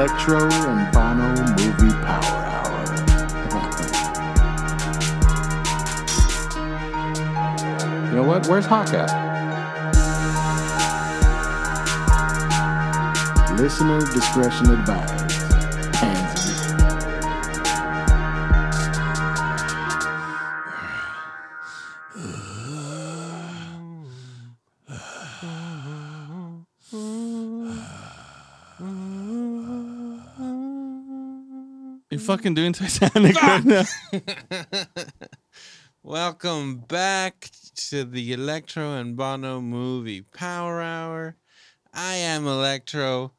Electro and Banno Movie Power Hour. you know what? Where's Hawk at? Listener discretion advised. Fucking doing Titanic right now. Welcome back to the Electro and Banno movie Power Hour. I am Electro.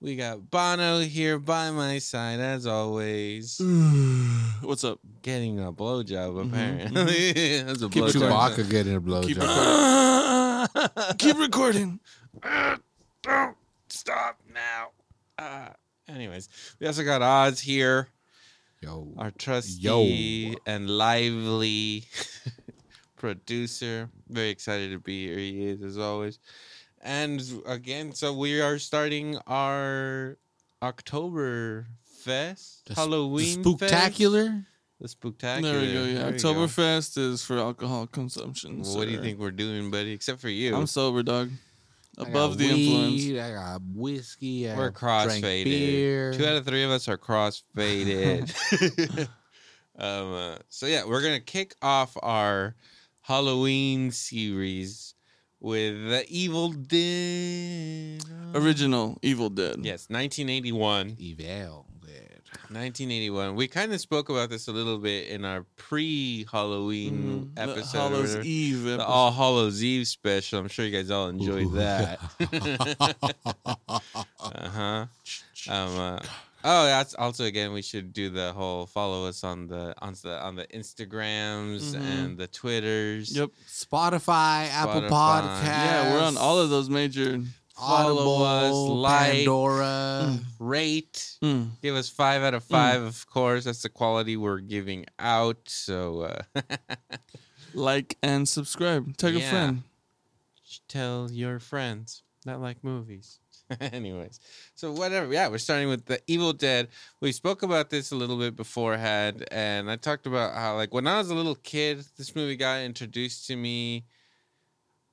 We got Banno here by my side as always. What's up? Getting a blowjob Mm-hmm, apparently. That's a Keep it blowjob. Chewbacca getting a Keep blowjob. Keep recording. Don't stop now. Uh, anyways, we also got Oz here, Yo, our trusty and lively producer. Very excited to be here. He is, as always. And again, so we are starting our October Fest, The Halloween the Fest. spooktacular. The spooktacular. There we go. Yeah, There we go. Oktoberfest is for alcohol consumption. Well, what do you think we're doing, buddy? Except for you. I'm sober, dog. Above the influence. weed, I got whiskey. I We're crossfaded. Beer. Two out of three of us are crossfaded. um, uh, so yeah, we're gonna kick off our Halloween series with the Evil Dead. Original Evil Dead. Yes, 1981. Evil. Dead. 1981. We kind of spoke about this a little bit in our pre-Halloween. The episode. or Hallows whatever. Eve. The episode. All Hallows Eve special. I'm sure you guys all enjoyed Ooh. that. uh-huh. Um, uh, oh, that's also again. We should do the whole follow us on the on the on the Instagrams Mhm. and the Twitters. Yep. Spotify, Apple Spotify. Podcasts. Yeah, we're on all of those major. Follow us, Audible, like, Pandora. Rate. Mm. Give us five out of five. Of course, that's the quality we're giving out. So uh, Like and subscribe. Tell your friend. tell your friends that like movies. Anyways, so whatever. Yeah, we're starting with the Evil Dead. We spoke about this a little bit beforehand, and I talked about how, like, when I was a little kid, this movie got introduced to me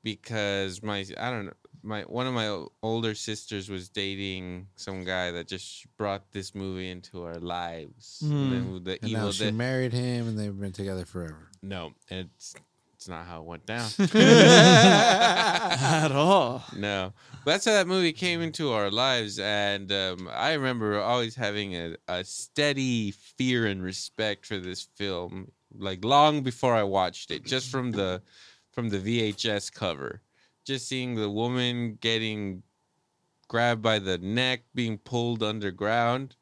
because my I don't know my one of my older sisters was dating some guy that just brought this movie into our lives. Hmm. And then the And Evil now she Dead. married him, and they've been together forever. no, it's it's not how it went down. At all. No, but that's how that movie came into our lives, and um, I remember always having a, a steady fear and respect for this film, like long before I watched it, just from the from the VHS cover, just seeing the woman getting grabbed by the neck, being pulled underground.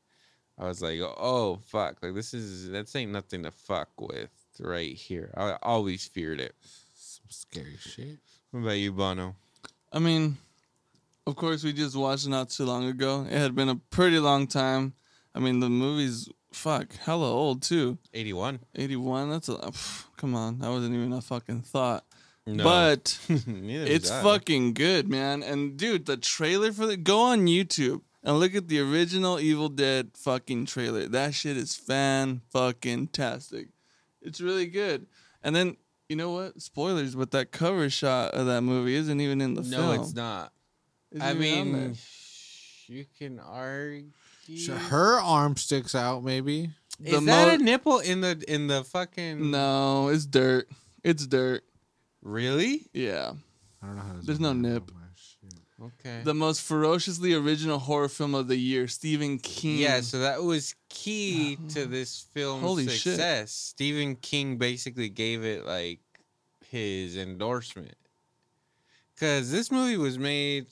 I was like, oh fuck, like this is that ain't nothing to fuck with right here. I always feared it. Some scary shit. What about you, Banno? I mean, of course, we just watched not too long ago. It had been a pretty long time. I mean, the movie's fuck hella old too. Eighty one. 81. That's a pff, come on. That wasn't even a fucking thought. No. But it's fucking good, man. And dude, the trailer for the go on YouTube and look at the original Evil Dead fucking trailer. That shit is fan fucking tastic. It's really good. And then you know what? Spoilers, but that cover shot of that movie isn't even in the no, film. No, it's not. Isn't I even on there. mean, you can argue. Sure, her arm sticks out, maybe. Is the that mo- a nipple in the in the fucking? no, it's dirt. It's dirt. Really? Yeah. I don't know how to There's no in nip. Oh, okay. The most ferociously original horror film of the year, Stephen King. yeah, so that was key to this film's Holy shit. success. Stephen King basically gave it like his endorsement. Cause this movie was made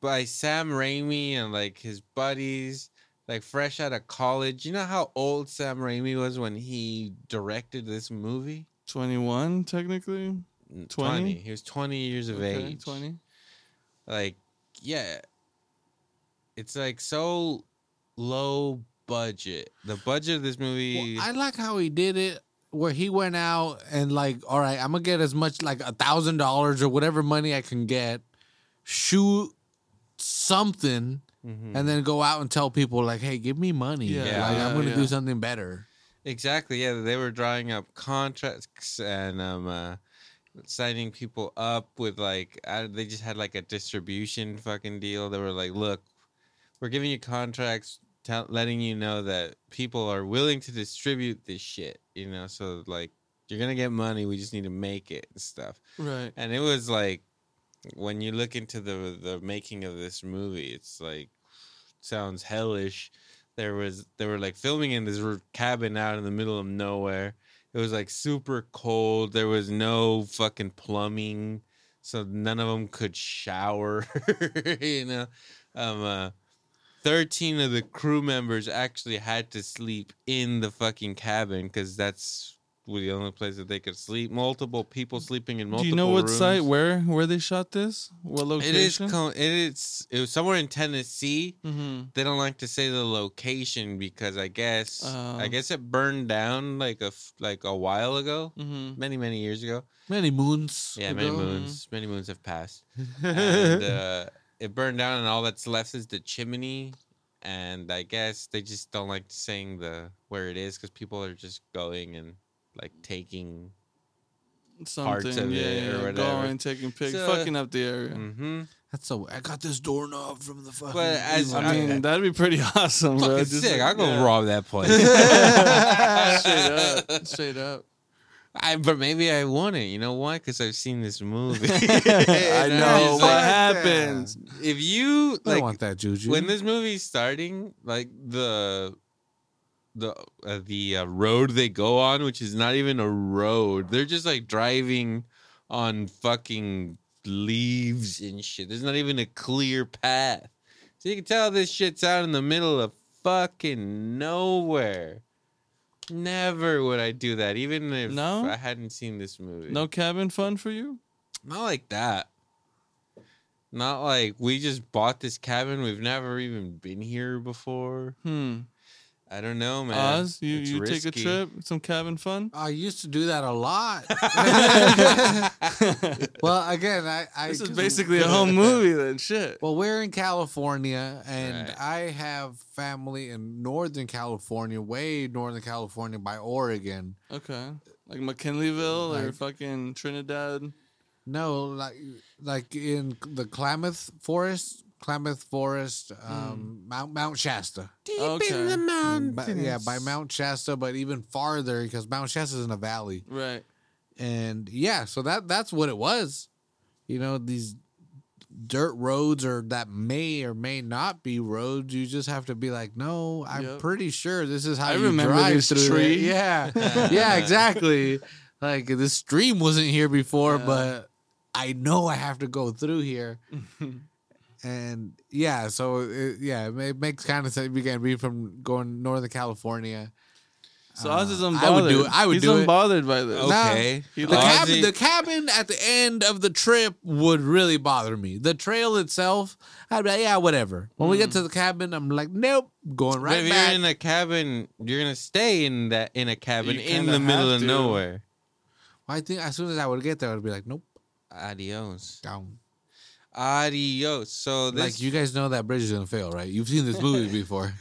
by Sam Raimi and like his buddies, like fresh out of college. You know how old Sam Raimi was when he directed this movie? 21 technically. 20. 20? He was 20 years of Okay, age. 20. Like, yeah. It's like so low budget. The budget of this movie. Well, I like how he did it, where he went out and like, all right, I'm gonna get as much like a thousand dollars or whatever money I can get, shoot something, Mhm. and then go out and tell people like, "Hey, give me money. Yeah, like, I'm gonna yeah. do something better." Exactly. Yeah, they were drawing up contracts and um, uh, signing people up with like uh, they just had like a distribution fucking deal. They were like, "Look, we're giving you contracts, tell letting you know that people are willing to distribute this shit. You know, so like you're gonna get money. We just need to make it and stuff." Right. And it was like when you look into the the making of this movie, it's like sounds hellish. There was they were like filming in this cabin out in the middle of nowhere. It was like super cold. There was no fucking plumbing, so none of them could shower. you know, um, uh, thirteen of the crew members actually had to sleep in the fucking cabin because that's the only place that they could sleep. Multiple people sleeping in multiple. Do you know what rooms. site where where they shot this? What location? co- It is. It was somewhere in Tennessee. mm-hmm. They don't like to say the location because I guess I Oh. guess it burned down like a like a while ago, Mm-hmm. many many years ago. Many moons. Yeah, many ago. moons. Many moons have passed, and uh, it burned down, and all that's left is the chimney. And I guess they just don't like saying the where it is because people are just going and like taking. Something. Parts of yeah, it or yeah. whatever. Going, taking pics, So- fucking up the area. Mm-hmm. That's so. I got this doorknob from the fucking. But as- I I- mean, that'd be pretty awesome, bro. Fucking Just sick! like- I'll go yeah. rob that place. Straight up. Straight up. I, but maybe I want it. You know why? Because I've seen this movie. I know just what like, happens. If you I want that juju. when this movie's starting, like the the uh, the uh, road they go on, which is not even a road, they're just like driving on fucking leaves and shit. There's not even a clear path, so you can tell this shit's out in the middle of fucking nowhere. Never would I do that, even if No? I hadn't seen this movie. No cabin fun for you? Not like that. Not like we just bought this cabin. We've never even been here before. Hmm. I don't know, man. Oz, you, It's you take a trip, some cabin fun? I used to do that a lot. well, again, I, I This is basically a home movie then. Shit. Well, we're in California, and Right. I have family in Northern California, way Northern California by Oregon. Okay. Like McKinleyville or fucking Trinidad. No, like like in the Klamath Forest, Klamath Forest, um, Mount Mount Shasta. Deep Okay. in the mountains. But, yeah, by Mount Shasta, but even farther because Mount Shasta is in a valley. Right. and yeah so that that's what it was you know these dirt roads or that may or may not be roads you just have to be like no i'm Yep. pretty sure this is how I you remember drive this through tree. it. yeah yeah exactly like this stream wasn't here before Yeah. but i know i have to go through here and yeah so it, yeah it ma- makes kind of sense we can be from going northern california So Oz is Uh, unbothered. I would do it. I would He's do it. unbothered by this. Okay. He The cabin, the cabin at the end of the trip would really bother me. The trail itself, I'd be like, yeah, whatever. When we get to the cabin, I'm like, nope, going But right if back. you're in a cabin, you're gonna stay in that in a cabin You in the middle of to. nowhere. I think as soon as I would get there, I'd be like, nope, Adios. down. Adios. So this like you guys know that bridge is gonna fail, right? You've seen this movie before.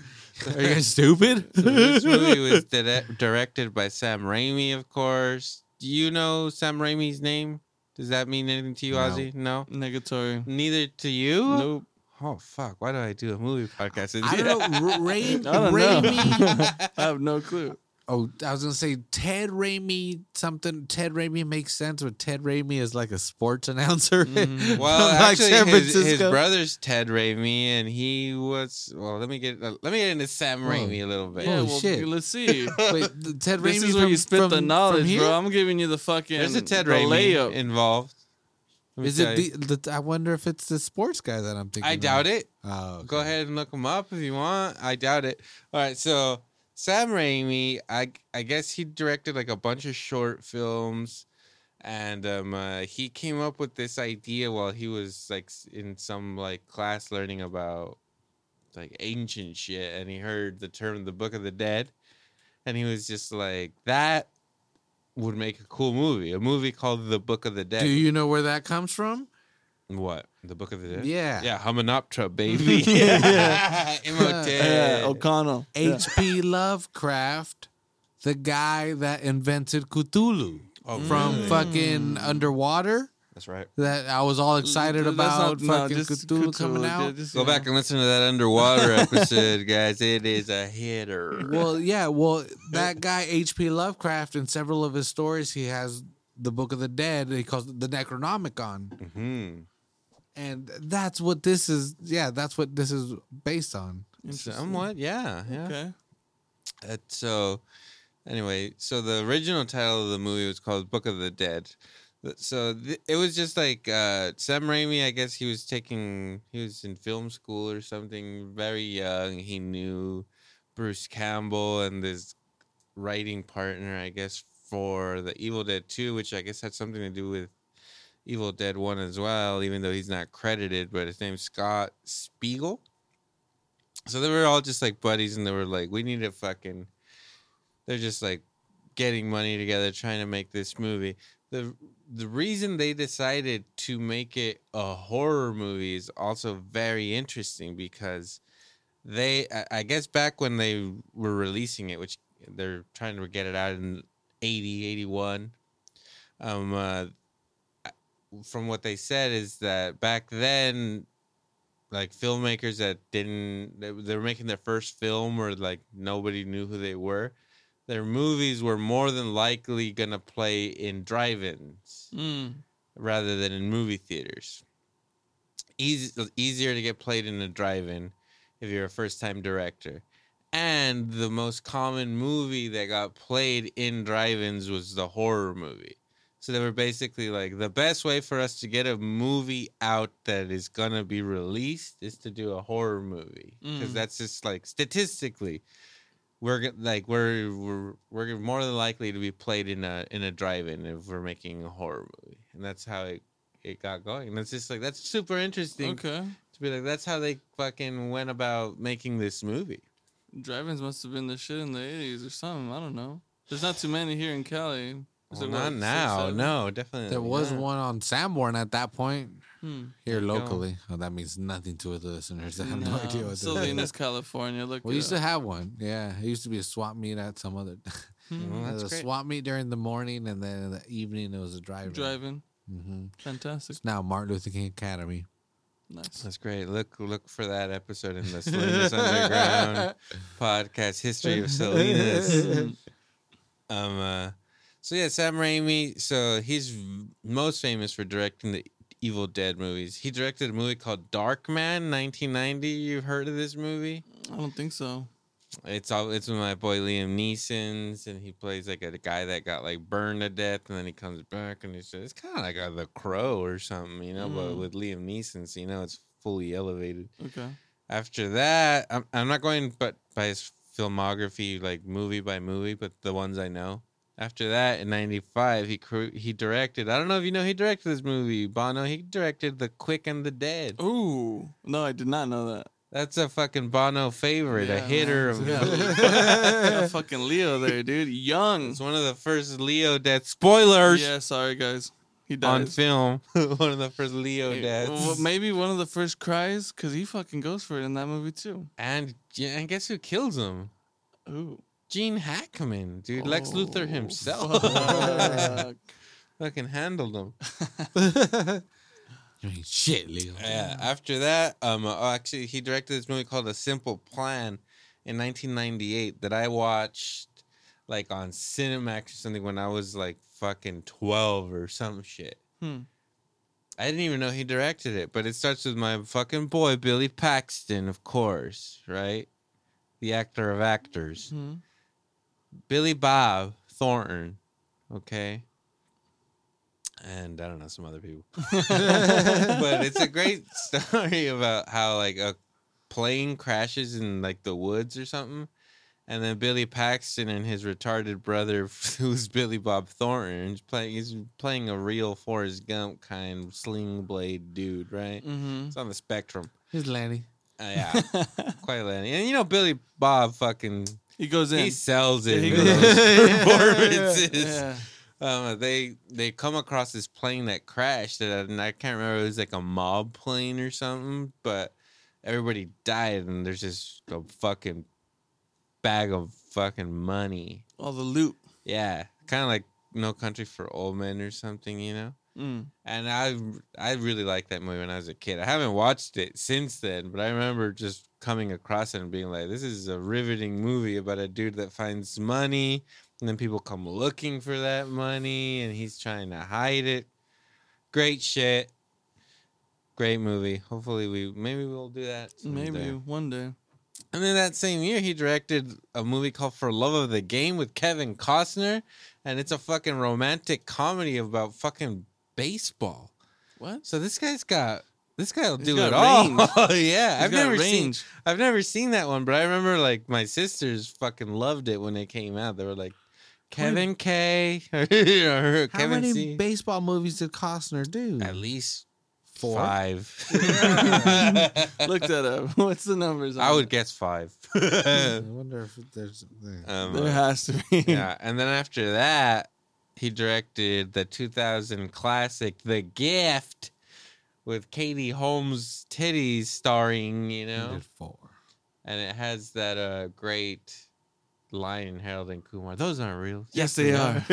Are you guys stupid? So this movie was dire- directed by Sam Raimi, of course. Do you know Sam Raimi's name? Does that mean anything to you, No. Ozzy? No. Negatory. Neither to you. Nope. Oh fuck! Why do I do a movie podcast? with I you? don't know. R- Ray, I don't know. Raimi. I have no clue. Oh, I was gonna say Ted Raimi. Something Ted Raimi makes sense, but Ted Raimi is like a sports announcer. Mhm. Well, from, like, actually, Sam his, his brother's Ted Raimi, and he was. Well, let me get uh, let me get into Sam Whoa. A little bit. Yeah, Holy well, shit. let's see. Wait, the Ted this is where from, you spit from, the knowledge, bro. I'm giving you the fucking. There's a Ted the Raimi layup. involved. Is it the, the? I wonder if it's the sports guy that I'm thinking. I doubt it. Oh, okay. Go ahead and look him up if you want. I doubt it. All right, so Sam Raimi, I I guess he directed like a bunch of short films, and um, uh, he came up with this idea while he was like in some like class learning about like ancient shit, and he heard the term "the Book of the Dead," and he was just like, "That would make a cool movie, a movie called The Book of the Dead." Do you know where that comes from? What? The Book of the Dead? Yeah. Yeah, Hamunaptra, baby. yeah. Imhotep. Yeah, O'Connell. H.P. Lovecraft, the guy that invented Cthulhu Oh, from really? fucking Underwater. That's right. That I was all excited That's about not- fucking just Cthulhu, coming out. yeah, just, Go you back and listen to that underwater episode, guys. It is a hitter. Well, yeah, well, that guy H.P. Lovecraft in several of his stories, he has the Book of the Dead. He calls it the Necronomicon, hmm and that's what this is. Yeah, that's what this is based on. Interesting. Somewhat, yeah, yeah. Okay. Uh, so, anyway, so the original title of the movie was called Book of the Dead. So th- it was just like uh, Sam Raimi. I guess he was taking, he was in film school or something. Very young. He knew Bruce Campbell and this writing partner. I guess for the Evil Dead Two, which I guess had something to do with Evil Dead One as well. Even though he's not credited, but his name's Scott Spiegel. So they were all just like buddies, and they were like, "We need to fucking." They're just like getting money together, trying to make this movie. the The reason they decided to make it a horror movie is also very interesting because they, I- I guess, back when they were releasing it, which they're trying to get it out in 80, 81, um, uh, from what they said is that back then like filmmakers that didn't they, they were making their first film or like nobody knew who they were their movies were more than likely gonna play in drive-ins Mm. rather than in movie theaters. Easy, easier to get played in a drive-in if you're a first-time director. And the most common movie that got played in drive-ins was the horror movie so they were basically like the best way for us to get a movie out that is gonna be released is to do a horror movie because Mm. that's just like statistically we're like we're we're we're more than likely to be played in a in a drive-in if we're making a horror movie and that's how it it got going and it's just like that's super interesting Okay. to be like that's how they fucking went about making this movie Drive-ins must have been the shit in the '80s or something. I don't know. There's not too many here in Cali. Is well, there, not what, six, now seven? no definitely There was not. one on Sanborn at that point Hmm. here you locally. Oh, that means nothing to the listeners. I have no, No, idea what that is. Salinas, California. Look. We it used to have one. Yeah, it used to be a swap meet at some other. Hmm. Well, that's a great. swap meet during the morning, and then in the evening it was a drive. Driving. Mm-hmm. Fantastic. It's now Martin Luther King Academy. Nice. That's great. Look look for that episode in the Salinas Underground podcast, History of Salinas. Mm. um, uh, so yeah, Sam Raimi. So he's most famous for directing the Evil Dead movies. He directed a movie called Dark Man, 1990. You've heard of this movie? I don't think so. It's all it's with my boy Liam Neeson's, and he plays like a guy that got like burned to death, and then he comes back, and he's it's kind of like a, The Crow or something, you know, but Mm. with Liam Neeson, so you know it's fully elevated. Okay. After that, I'm I'm not going but by his filmography, like movie by movie, but the ones I know. After that, in '95, he he directed. I don't know if you know he directed this movie, Banno. He directed The Quick and the Dead. Ooh. No, I did not know that. That's a fucking Banno favorite, a hitter. man. Of, Yeah. Fucking Leo there, dude. Young. It's one of the first Leo deaths. Spoilers Yeah, sorry guys. He died. on film. one of the first Leo deaths. well, maybe one of the first cries, because he fucking goes for it in that movie too. and yeah, and guess who kills him? Ooh. Gene Hackman, dude. Lex Luthor Oh, himself. fuck. Fucking handled him. I mean, shit, Leo. Yeah. After that, um, oh, actually, he directed this movie called A Simple Plan in 1998 that I watched like on Cinemax or something when I was like fucking 12 or some shit. Hmm. I didn't even know he directed it, but it starts with my fucking boy Billy Paxton, of course, right? The actor of actors. Hmm. Billy Bob Thornton, okay? And I don't know some other people. but it's a great story about how like a plane crashes in like the woods or something. And then Billy Paxton and his retarded brother, who's Billy Bob Thornton, he's playing he's playing a real Forrest Gump kind of sling blade dude, right? Mm-hmm. It's on the spectrum. Here's Lanny. Uh, yeah, quite Lenny. And you know Billy Bob fucking he goes in. he sells it Yeah, he in goes- those performances. yeah. um, they they come across this plane that crashed, and I can't remember. It was like a mob plane or something, but everybody died, and there's just a fucking bag of fucking money. All the loot. Yeah, kind of like No Country for Old Men or something, you know. Mm. And I I really liked that movie when I was a kid. I haven't watched it since then, but I remember just coming across it and being like, "This is a riveting movie about a dude that finds money, and then people come looking for that money, and he's trying to hide it." Great shit. Great movie. Hopefully, we maybe we'll do that. Maybe one day. And then that same year, he directed a movie called For Love of the Game with Kevin Costner, and it's a fucking romantic comedy about fucking baseball. What? So this guy's got this guy'll He's do it all. range. yeah, He's I've never seen. I've never seen that one, but I remember like my sisters fucking loved it when it came out. They were like Kevin K or How Kevin many C. baseball movies did Costner do? At least Four? five. Look that up. What's the numbers? On I would that? guess five. I wonder if there's. um, There has to be. yeah, and then after that, he directed the 2000 classic The Gift with Katie Holmes' titties starring, you know, four. and it has that uh great line in Harold and Kumar. Those aren't real. Yes, they are.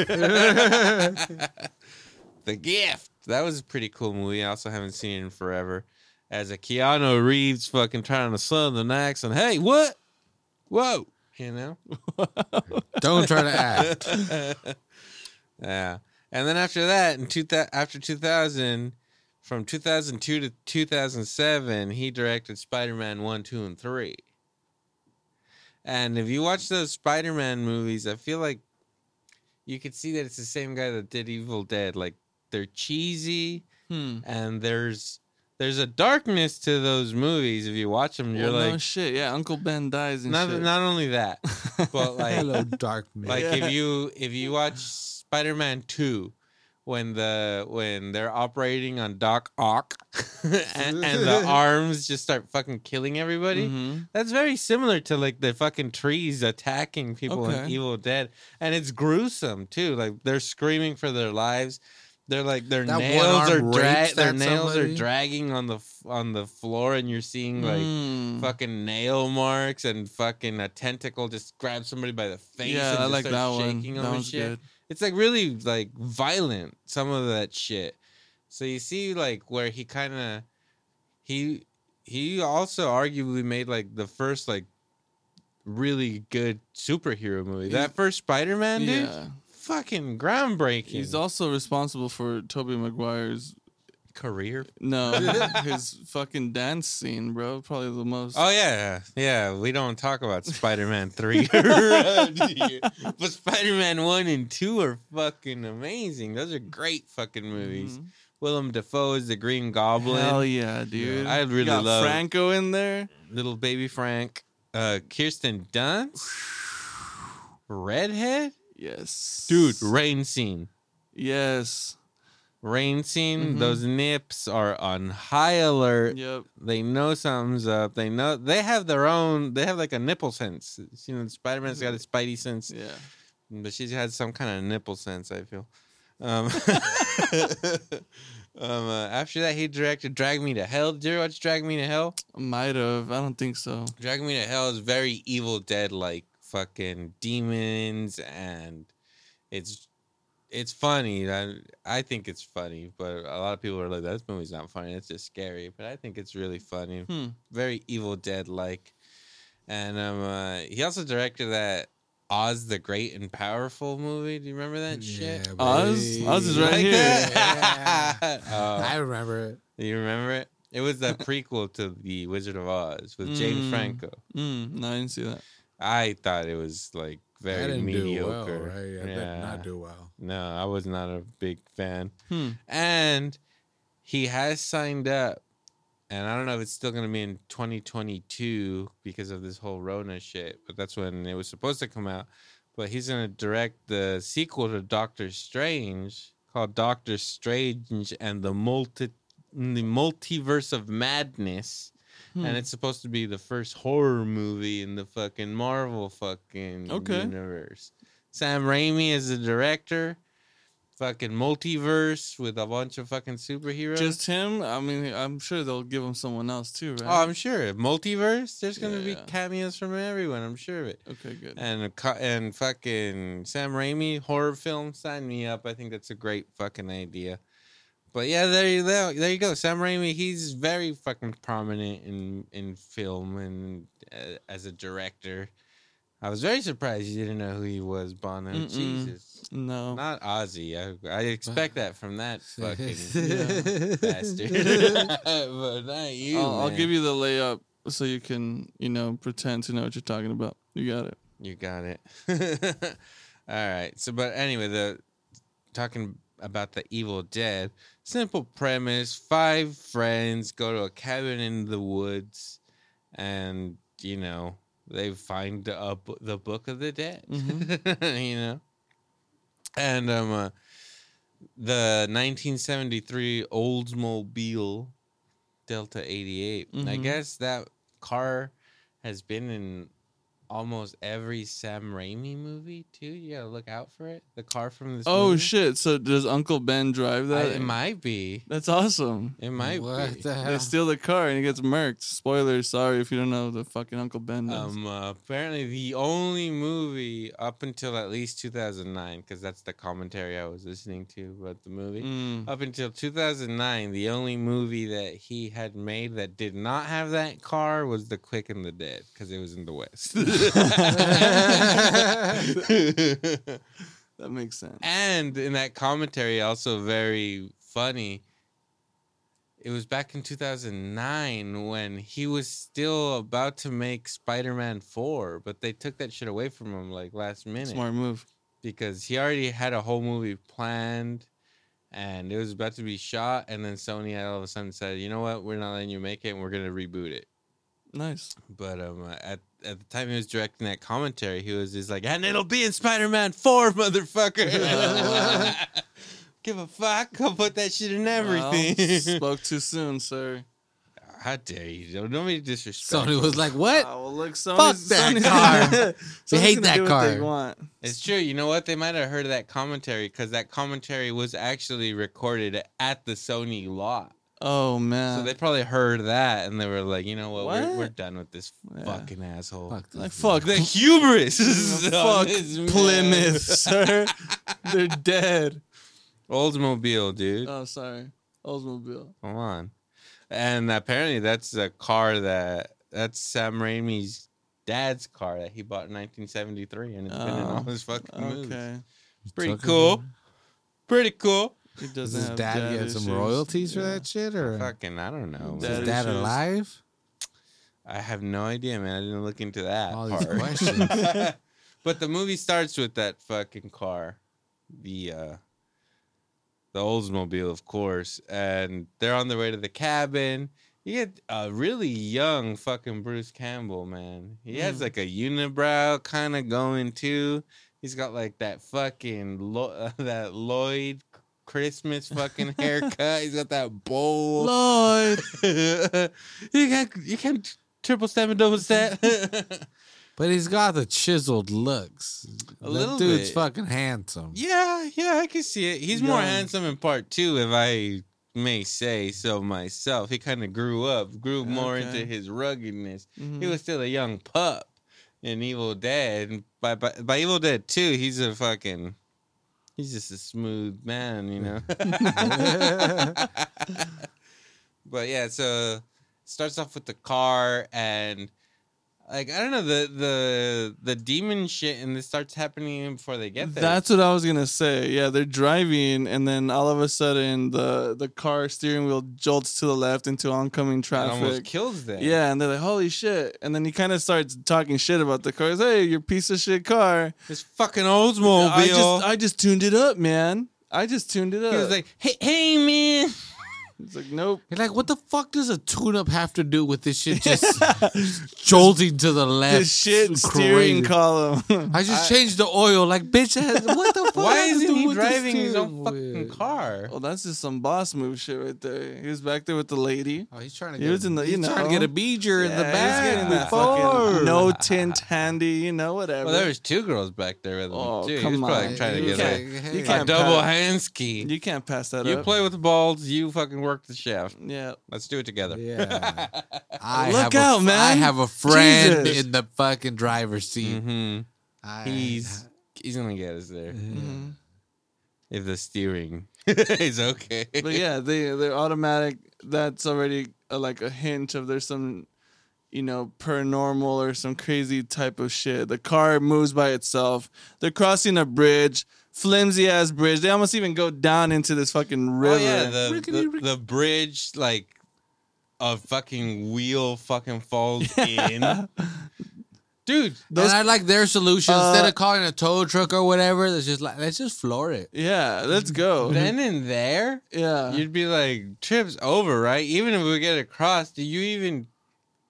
the Gift. That was a pretty cool movie. I also haven't seen it in forever. As a Keanu Reeves fucking trying to southern accent. Hey, what? Whoa. You know? Don't try to act. yeah. And then after that, in two thou- after 2000, from 2002 to 2007, he directed Spider Man 1, 2, and 3. And if you watch those Spider Man movies, I feel like you could see that it's the same guy that did Evil Dead. Like, they're cheesy, Hmm. and there's. There's a darkness to those movies. If you watch them, you're Well, like, no shit. Yeah, Uncle Ben dies and not, shit. not only that, but like, Hello, darkness. like Yeah. if you if you watch Spider-Man 2 when the when they're operating on Doc Ock and, and the arms just start fucking killing everybody. Mhm. That's very similar to like the fucking trees attacking people in Evil Dead. And it's gruesome too. Like they're screaming for their lives. They're like their That nails are dra- their nails are dragging on the f- on the floor and you're seeing like Mm. fucking nail marks and fucking a tentacle just grabs somebody by the face. Yeah, and I just like that starts one. shaking That one's shit. good. It's like really like violent. Some of that shit. So you see like where he kind of he he also arguably made like the first like really good superhero movie. that first Spider-Man, dude, Yeah. fucking groundbreaking. He's also responsible for Tobey Maguire's career. no his fucking dance scene, bro. Probably the most. Oh yeah, yeah. We don't talk about Spider-Man three, but Spider-Man one and two are fucking amazing. Those are great fucking movies. Mhm. Willem Dafoe is the Green Goblin. Hell yeah, dude. I really love- Franco in there. Little baby Frank, uh, Kirsten Dunst, redhead, Yes, dude. Rain scene, Yes. Rain scene. Mhm. Those nips are on high alert. Yep. They know something's up. They know they have their own. They have like a nipple sense. You know, Spider Man's got a spidey sense, Yeah. but she's had some kind of nipple sense. I feel. Um, um, uh, after that, he directed Drag Me to Hell. Did you ever watch Drag Me to Hell? Might have. I don't think so. Drag Me to Hell is very Evil Dead like fucking demons and it's it's funny. I I think it's funny, but a lot of people are like, "That movie's not funny. It's just scary." But I think it's really funny. Hmm. Very Evil Dead like. And um, uh, he also directed that Oz the Great and Powerful movie. Do you remember that shit? Yeah, Oz? buddy. Oz is right Like here. that? I Oh, remember it. you remember it? It was the prequel to the Wizard of Oz with James Mm. Franco. Mm, no, I didn't see that. I thought it was like I very didn't mediocre. do well, right? I did not do well. No, I was not a big fan. Hmm. And he has signed up, and I don't know if it's still going to be in 2022 because of this whole Rona shit, but that's when it was supposed to come out. But he's going to direct the sequel to Doctor Strange called Doctor Strange and the Multi. The multiverse of madness, Hmm. and it's supposed to be the first horror movie in the fucking Marvel fucking Okay. universe. Sam Raimi is the director, fucking multiverse with a bunch of fucking superheroes. Just him? I mean, I'm sure they'll give him someone else too, right? oh, I'm sure multiverse. There's gonna Yeah. be cameos from everyone. I'm sure of it. okay, good. And and fucking Sam Raimi horror film. Sign me up. I think that's a great fucking idea. But yeah, there you go. There you go. Sam Raimi. He's very fucking prominent in in film and uh, as a director. I was very surprised you didn't know who he was, Banno. Mm-mm. Jesus, No. not Ozzy. I, I expect that from that fucking bastard, but not you. I'll, I'll give you the layup so you can, you know, pretend to know what you're talking about. You got it. You got it. All right. So, but anyway, the talking about the Evil Dead. Simple premise: five friends go to a cabin in the woods, and you know they find a, bu- the Book of the Dead. you know, and um, uh, the 1973 Oldsmobile Delta 88. I Mhm. guess that car has been in almost every Sam Raimi movie too. You gotta look out for it. The car from this. Oh movie. shit! So does Uncle Ben drive I- that? it might be. That's awesome. It might what be. the They steal the car and he gets murked. Spoilers. Sorry if you don't know the fucking Uncle Ben does. Um, uh, apparently, the only movie up until at least 2009, because that's the commentary I was listening to about the movie. Mm. Up until 2009, the only movie that he had made that did not have that car was The Quick and the Dead, because it was in the West. That makes sense. and in that commentary, also very funny. It was back in 2009 when he was still about to make Spider-Man 4, but they took that shit away from him like last minute Smart move. because he already had a whole movie planned and it was about to be shot and then Sony all of a sudden said, "You know what? We're not letting you make it and we're going to reboot it." Nice. But um, at at the time he was directing that commentary, he was just like, "And it'll be in Spider-Man 4, motherfucker." Give a fuck. I'll put that shit in everything. Well, spoke too soon, sir. How dare you? Don't, don't be disrespectful. Sony was like, "What? Oh, well, look, Fuck Sony's, that Sony's car. Gonna, hate that do what they car. It's true. You know what? They might have heard of that commentary because that commentary was actually recorded at the Sony lot. Oh man. So they probably heard that and they were like, you know what? We're, we're done with this Yeah. fucking asshole. Fuck this like dude." fuck The hubris. fuck this. Plymouth, sir. They're dead. Oldsmobile, dude. Oh, sorry. Oldsmobile. Come on. And apparently that's a car that that's Sam Raimi's dad's car that he bought in 1973 and it's been in Oh, all his fucking movies. Okay. Pretty cool. Pretty cool. He Does doesn't his have dad get some issues. royalties for Yeah. that shit, or Fucking, I don't know. is Dad his dad issues. alive? I have no idea, man. I didn't look into that All these part. questions. but the movie starts with that fucking car, the uh, the Oldsmobile, of course, and they're on their way to the cabin. You get a really young fucking Bruce Campbell, man. He has Mm. like a unibrow kind of going too. He's got like that fucking Lo- that Lloyd Christmas fucking haircut. He's got that bowl. Lloyd. you can't you can't triple step and double step. But he's got the chiseled looks. A that little dude's bit. fucking handsome. yeah, yeah, I can see it. He's more Young. handsome in part two, if I may say so myself. He kind of grew up, grew more Okay. into his ruggedness. Mhm. He was still a young pup in Evil Dead. By, by by Evil Dead two, he's a fucking. He's just a smooth man, you know. but yeah, so starts off with the car and like I don't know the the the demon shit and this starts happening before they get there. That's what I was gonna say. Yeah, they're driving, and then all of a sudden, the the car steering wheel jolts to the left into oncoming it almost traffic. kills them. Yeah, and they're like, "Holy shit!" And then he kind of starts talking shit about the car. He's, Hey, your piece of shit car. this fucking Oldsmobile. I just, I just tuned it up, man. I just tuned it up. he was like, "Hey, hey, man." He's like, like, nope. You're like, what the fuck does a tune-up have to do with this shit just jolting to the left? The shit It's steering column. I just changed the oil. Like, bitch, has- what the fuck? Why isn't he the driving his own fucking wheel? car? well, that's just some boss move shit right there. He was back there with the lady. Oh, he's trying to He get. was in the- he's you trying to get a beeger in the Yeah, he's back. getting that before. fucking no tint handy, you know, whatever. Well, there was two girls back there with him Oh, too. He come was probably on. trying to You get can't- like you a can't double pass- hand ski. You can't pass that You up. play with the balls. You fucking work the shaft. Yeah. Let's do it together. Yeah. I Look have a- out, man. I have a friend Jesus. in the fucking driver's seat. hmm I- He's he's gonna get us there Mhm. if the steering is okay. But yeah, they they're automatic. That's already a, like a hint of there's some, you know, paranormal or some crazy type of shit. The car moves by itself. They're crossing a bridge, flimsy ass bridge. They almost even go down into this fucking river. Oh yeah, the, the the bridge like a fucking wheel fucking falls in. Dude, and I like their solution instead Uh, of calling a tow truck or whatever. It's just like let's just floor it. yeah, let's go. then and there, yeah, you'd be like, trip's over, right? Even if we get across, do you even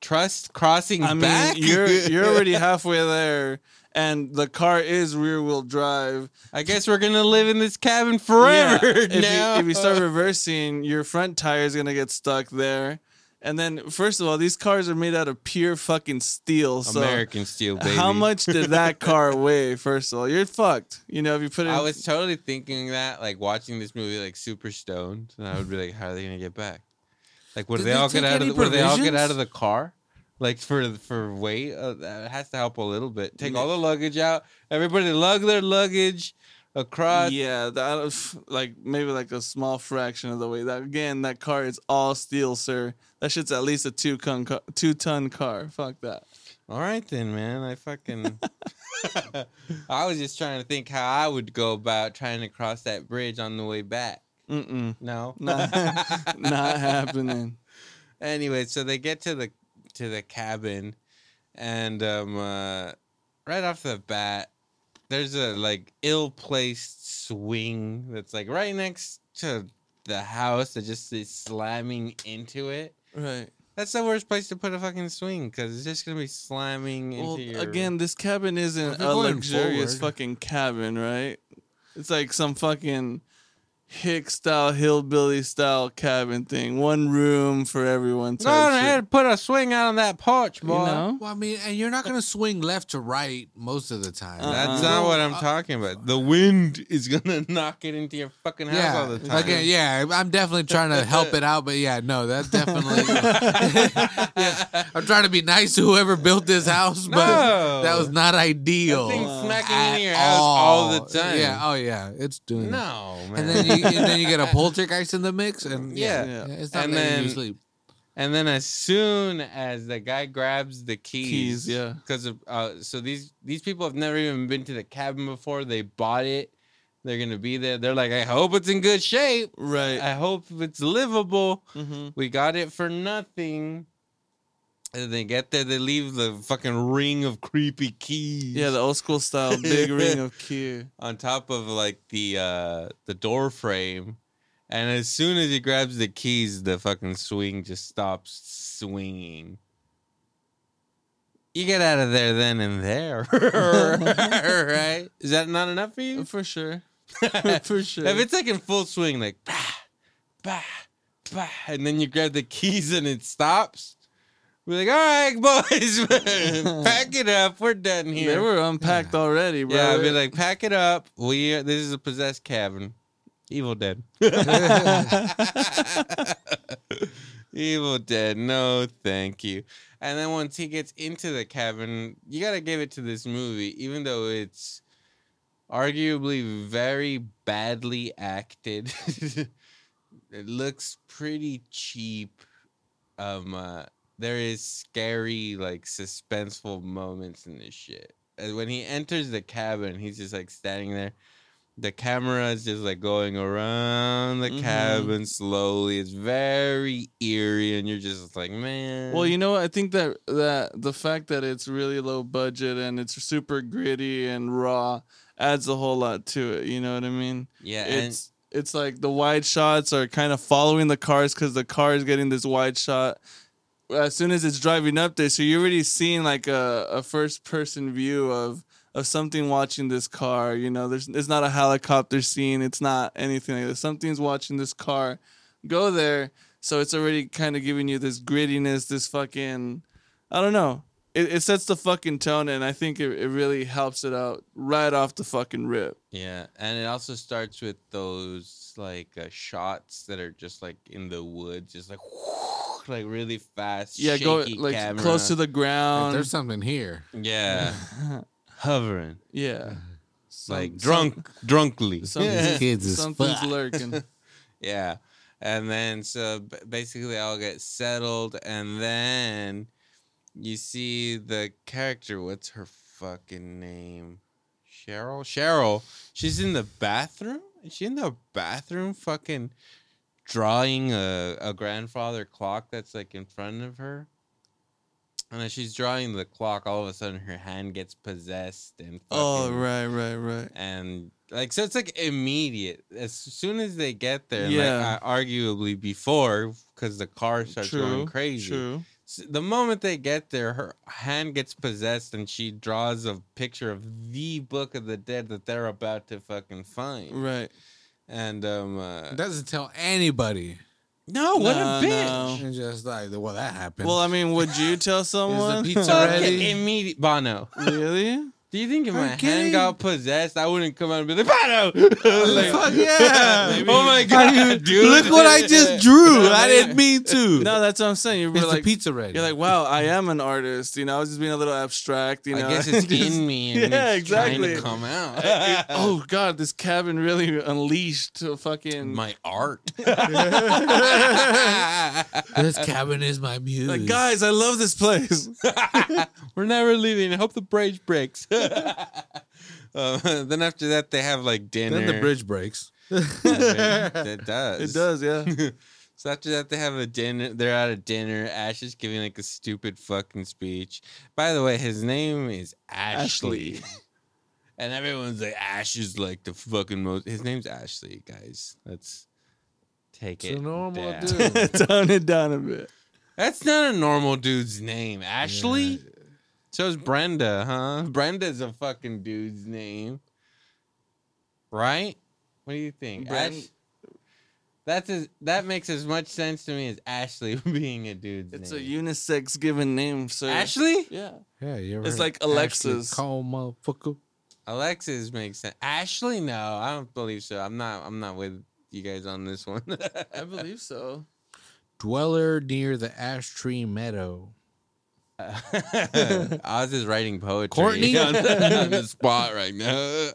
trust crossing I mean, back? you're you're already halfway there, and the car is rear wheel drive. I guess we're gonna live in this cabin forever Yeah, if, now. You, if you start reversing, your front tire is gonna get stuck there. And then, first of all, these cars are made out of pure fucking steel. So, American steel, baby. how much did that car weigh? First of all, you're fucked. You know, if you put it, I was totally thinking that, like watching this movie, like super stoned, and I would be like, "How are they gonna get back? Like, would Did they they all get out of? The, would they all get out of the car? Like for for weight, uh, that has to help a little bit. Take all the luggage out. Everybody lug their luggage across. yeah, that was like maybe like a small fraction of the weight. That again, that car is all steel, sir. That shit's at least a two ton car, two ton car. Fuck that. All right then, man. I fucking. I was just trying to think how I would go about trying to cross that bridge on the way back. Mm-mm. No, Not, not happening. anyway, so they get to the to the cabin, and um, uh, right off the bat, there's a like ill placed swing that's like right next to the house that just is slamming into it. Right. That's the worst place to put a fucking swing because it's just gonna be slamming into Well, your. again, this cabin isn't a luxurious forward- fucking cabin, right? It's like some fucking hick style, hillbilly style cabin thing. One room for everyone. Go Type on shit. ahead, put a swing out on that porch, boy You know? Well, I mean, and you're not gonna swing left to right most of the time. Uh-uh. That's not what I'm talking about. The uh-huh. wind is gonna knock it into your fucking house yeah, all the time. Again, yeah, I'm definitely trying to help it out, but yeah, no, that's definitely. yeah, I'm trying to be nice to whoever built this house, but No. that was not ideal. That thing's smacking at into your house all the time. Yeah, oh yeah, it's doing. that. No, man. And then you and then you get a poltergeist in the mix, and yeah, Yeah. Yeah. it's not And letting you then- sleep. And then as soon as the guy grabs the keys, Keys, yeah. because of uh, so these these people have never even been to the cabin before. They bought it. They're gonna be there. They're like, I hope it's in good shape. Right. I hope it's livable. hmm We got it for nothing. And they get there, they leave the fucking ring of creepy keys. Yeah, the old school style big ring of key. on top of like the uh the door frame. And as soon as he grabs the keys, the fucking swing just stops swinging. You get out of there then and there, right? Is that not enough for you? For sure. For sure. If it's like in full swing, like bah, bah, bah, and then you grab the keys and it stops, we're like, all right, boys, pack it up. We're done here. they were unpacked already, bro. Yeah, I'd be like, pack it up. We are, this is a possessed cabin. Evil Dead. Evil Dead. No, thank you. And then once he gets into the cabin, you gotta give it to this movie, even though it's arguably very badly acted. it looks pretty cheap. Um, uh, there is scary, like suspenseful moments in this shit. And when he enters the cabin, he's just like standing there. The camera is just like going around the Mhm. cabin slowly. It's very eerie, and you're just like, man. Well, you know, what? I think that that the fact that it's really low budget and it's super gritty and raw adds a whole lot to it. You know what I mean? yeah, and It's it's like the wide shots are kind of following the cars because the car is getting this wide shot as soon as it's driving up there. So you're already seeing like a, a first person view of of something watching this car. You know, there's it's not a helicopter scene. It's not anything like that. Something's watching this car go there. So it's already kind of giving you this grittiness, this fucking, I don't know. It, it sets the fucking tone, and I think it, it really helps it out right off the fucking rip. Yeah, and it also starts with those like uh, shots that are just like in the woods, just like like really fast. Yeah, go like camera. close to the Like, ground. there's something here. yeah, hovering yeah, Some- like some- drunk, drunkly. Some, These kids is something's fuck. lurking. Yeah. And then so basically I'll get settled and then you see the character what's her fucking name? Cheryl? Cheryl. She's in the bathroom? Is she in the bathroom fucking drawing a, a grandfather clock that's like in front of her? And as she's drawing the clock, all of a sudden her hand gets possessed and oh, fucking, oh right, right, right. and like so it's like immediate as soon as they get there Yeah. like arguably before because the car starts True, going crazy True. S- the moment they get there her hand gets possessed and she draws a picture of the book of the dead that they're about to fucking find Right. and um uh, Doesn't tell anybody. no what No, a bitch no. And just like, well, that happened. Well, I mean, would you tell someone? Is the pizza Fucking ready? immediate Banno really? do you think if my Okay. hand got possessed i wouldn't come out and be like Banno like, Fuck yeah. oh my god dude Look what I just drew. I didn't mean to. No, that's what I'm saying. You're Is like, the pizza ready? you're like, wow, I am an artist. You know, I was just being a little abstract. You know, I guess it's Just- in me and Yeah, it's trying exactly. to come out. oh God, this cabin really unleashed to fucking my art. this cabin is my muse. like guys. I love this place. We're never leaving. I hope the bridge breaks. Uh, then after that, they have like dinner. Then the bridge breaks. it does. It does, yeah. so after that, they have a dinner. They're at a dinner. Ash is giving like a stupid fucking speech. By the way, his name is Ashley. Ashley. and everyone's like, Ash is like the fucking most. His name's Ashley, guys. Let's take It's it. a normal down. dude. Tone it down a bit. That's not a normal dude's name. Ashley? Yeah. So's Brenda, huh? Brenda's a fucking dude's name. Right? What do you think? Bren- Ash- that's as, that makes as much sense to me as Ashley being a dude's name. It's a unisex given name, sir. Ashley? Yeah. Yeah, you ever It's like Alexis. Call motherfucker. Alexis makes sense. Ashley? No, I don't believe so. I'm not I'm not with you guys on this one. I believe so. Dweller near the ash tree meadow. Oz is writing poetry Courtney? on, on the spot right now.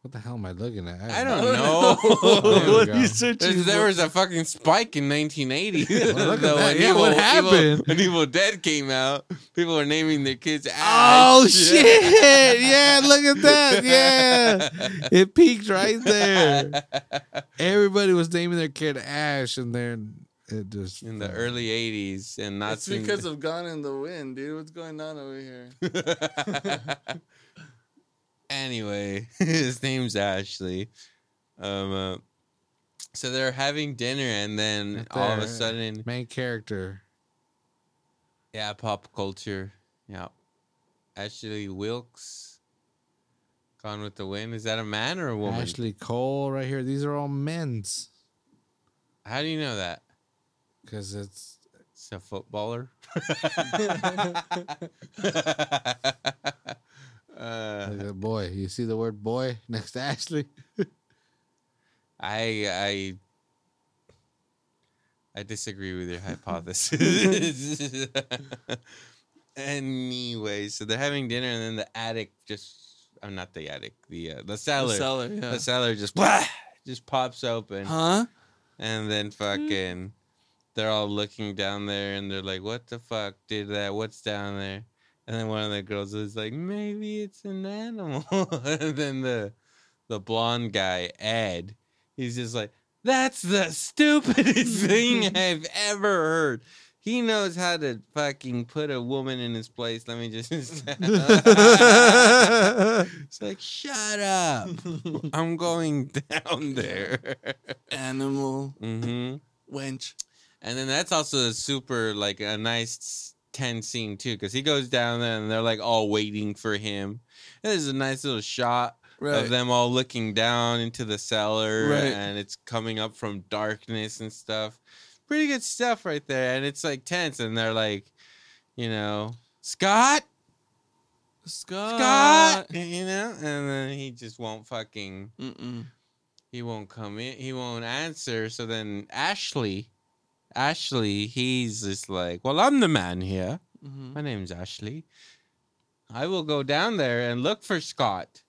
What the hell am I looking at? I don't know. know. There what go. are you searching There, there for? was a fucking spike in 1980. Well, look at that. when Yeah, what Evil- happened? When Evil Dead came out, people were naming their kids Ash. Oh shit! Yeah, look at that. Yeah, it peaked right there. Everybody was naming their kid Ash, and then it just In the early 80s, and not It's because of Gone in the Wind, dude. What's going on over here? anyway, his name's Ashley. Um, uh, so they're having dinner, and then Right all of a sudden, main character. yeah, pop culture. Yeah, Ashley Wilkes. Gone with the Wind. Is that a man or a woman? Ashley Cole right here. These are all men's How do you know that? Because it's It's a footballer. uh, boy. You see the word boy next to Ashley? I I I disagree with your hypothesis. anyway, so they're having dinner, and then the attic just. I'm not the attic. The uh, the cellar. The cellar, yeah. The cellar just blah, just pops open, Huh? and then fucking, they're all looking down there, and they're like, "What the fuck did that? What's down there?" And then one of the girls is like, "Maybe it's an animal." and then the the blonde guy Ed, he's just like, "That's the stupidest thing I've ever heard." He knows how to fucking put a woman in his place. Let me just. it's like, shut up. I'm going down there. Animal hmm wench. And then that's also a super, like, a nice tense scene, too, because he goes down there and they're, like, all waiting for him. And there's a nice little shot Right. of them all looking down into the cellar Right. and it's coming up from darkness and stuff. Pretty good stuff right there. And it's like tense and they're like, you know, Scott, Scott. Scott, you know, and then he just won't fucking, Mm-mm. he won't come in, he won't answer. So then Ashley, Ashley, he's just like, well, I'm the man here. Mhm. My name's Ashley. I will go down there and look for Scott.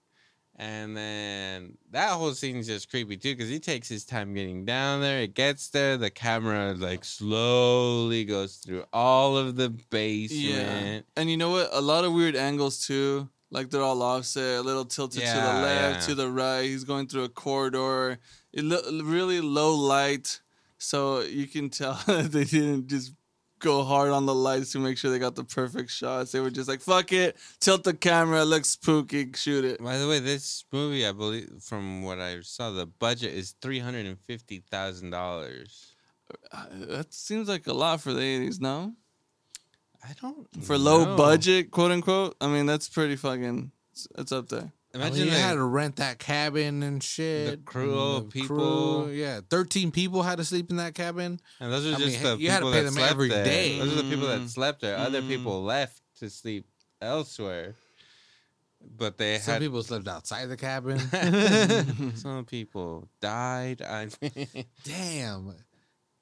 And then that whole scene's just creepy too, because he takes his time getting down there. It gets there, the camera like slowly goes through all of the basement. Yeah. And you know what? A lot of weird angles too. Like they're all offset, a little tilted to the left, yeah. to the right. He's going through a corridor. It lo- really low light, so you can tell that they didn't just go hard on the lights to make sure they got the perfect shots. They were just like, "Fuck it, tilt the camera, looks spooky, shoot it." By the way, this movie, I believe, from what I saw, the budget is three hundred and fifty thousand dollars. Uh, That seems like a lot for the '80s, no? I don't For low know. budget, quote unquote. I mean, that's pretty fucking. It's, it's up there. I mean, Imagine you the- had to rent that cabin and shit. The crew and of people. yeah, thirteen people had to sleep in that cabin. And those are I just mean, the you had to people pay that them slept every there. day. Those are the people that Mm. slept there. Other Mm. people left to sleep elsewhere. But they Some had people slept outside the cabin. some people died. I mean, Damn.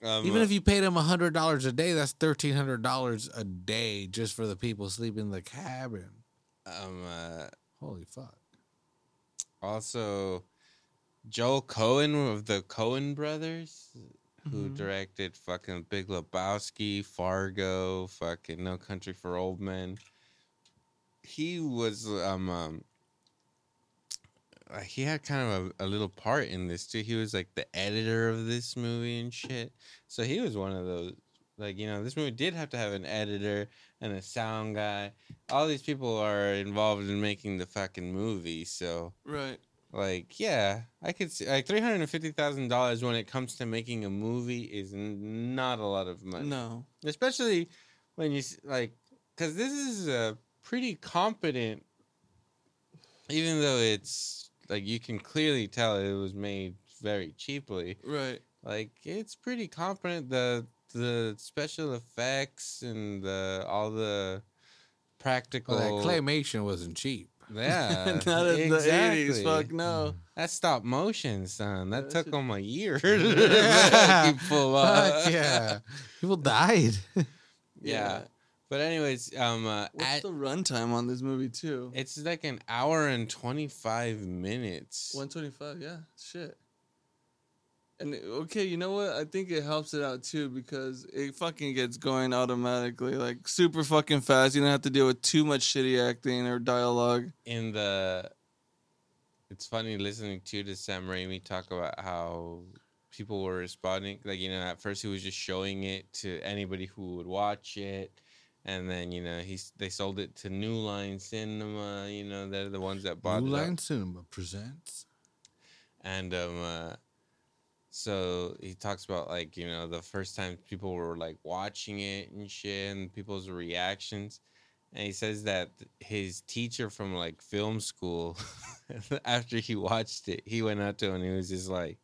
um, Even if you paid them hundred dollars a day, that's thirteen hundred dollars a day just for the people sleeping in the cabin. um, uh, Holy fuck. Also Joel Coen of the Coen brothers, who Mhm. directed fucking Big Lebowski, Fargo, fucking No Country for Old Men. He was um, um uh, he had kind of a, a little part in this too. He was like the editor of this movie and shit. So he was one of those like you know this movie did have to have an editor and a sound guy. All these people are involved in making the fucking movie. So Right. like yeah, I could see like three hundred and fifty thousand dollars when it comes to making a movie is n- not a lot of money No. especially when you s- like because this is a pretty competent even though it's like you can clearly tell it was made very cheaply Right. like it's pretty competent the the special effects and the all the practical Well, that claymation wasn't cheap. yeah Not in the eighties. Fuck no. That's stop motion, son. That That took shit- them a year. Yeah. to pull. Fuck yeah. People died. yeah. But anyways, um, uh, What's at, the runtime on this movie too? it's like an hour and twenty five minutes. One twenty five. Yeah. Shit. And okay, you know what? I think it helps it out too because it fucking gets going automatically, like super fucking fast. You don't have to deal with too much shitty acting or dialogue. In the, it's funny listening to to Sam Raimi talk about how people were responding. Like you know, at first he was just showing it to anybody who would watch it. And then you know he's they sold it to New Line Cinema. You know they're the ones that bought New it. up. Line Cinema presents. and um uh, so he talks about like you know the first time people were like watching it and shit and people's reactions and he says that his teacher from like film school after he watched it he went up to him and he was just like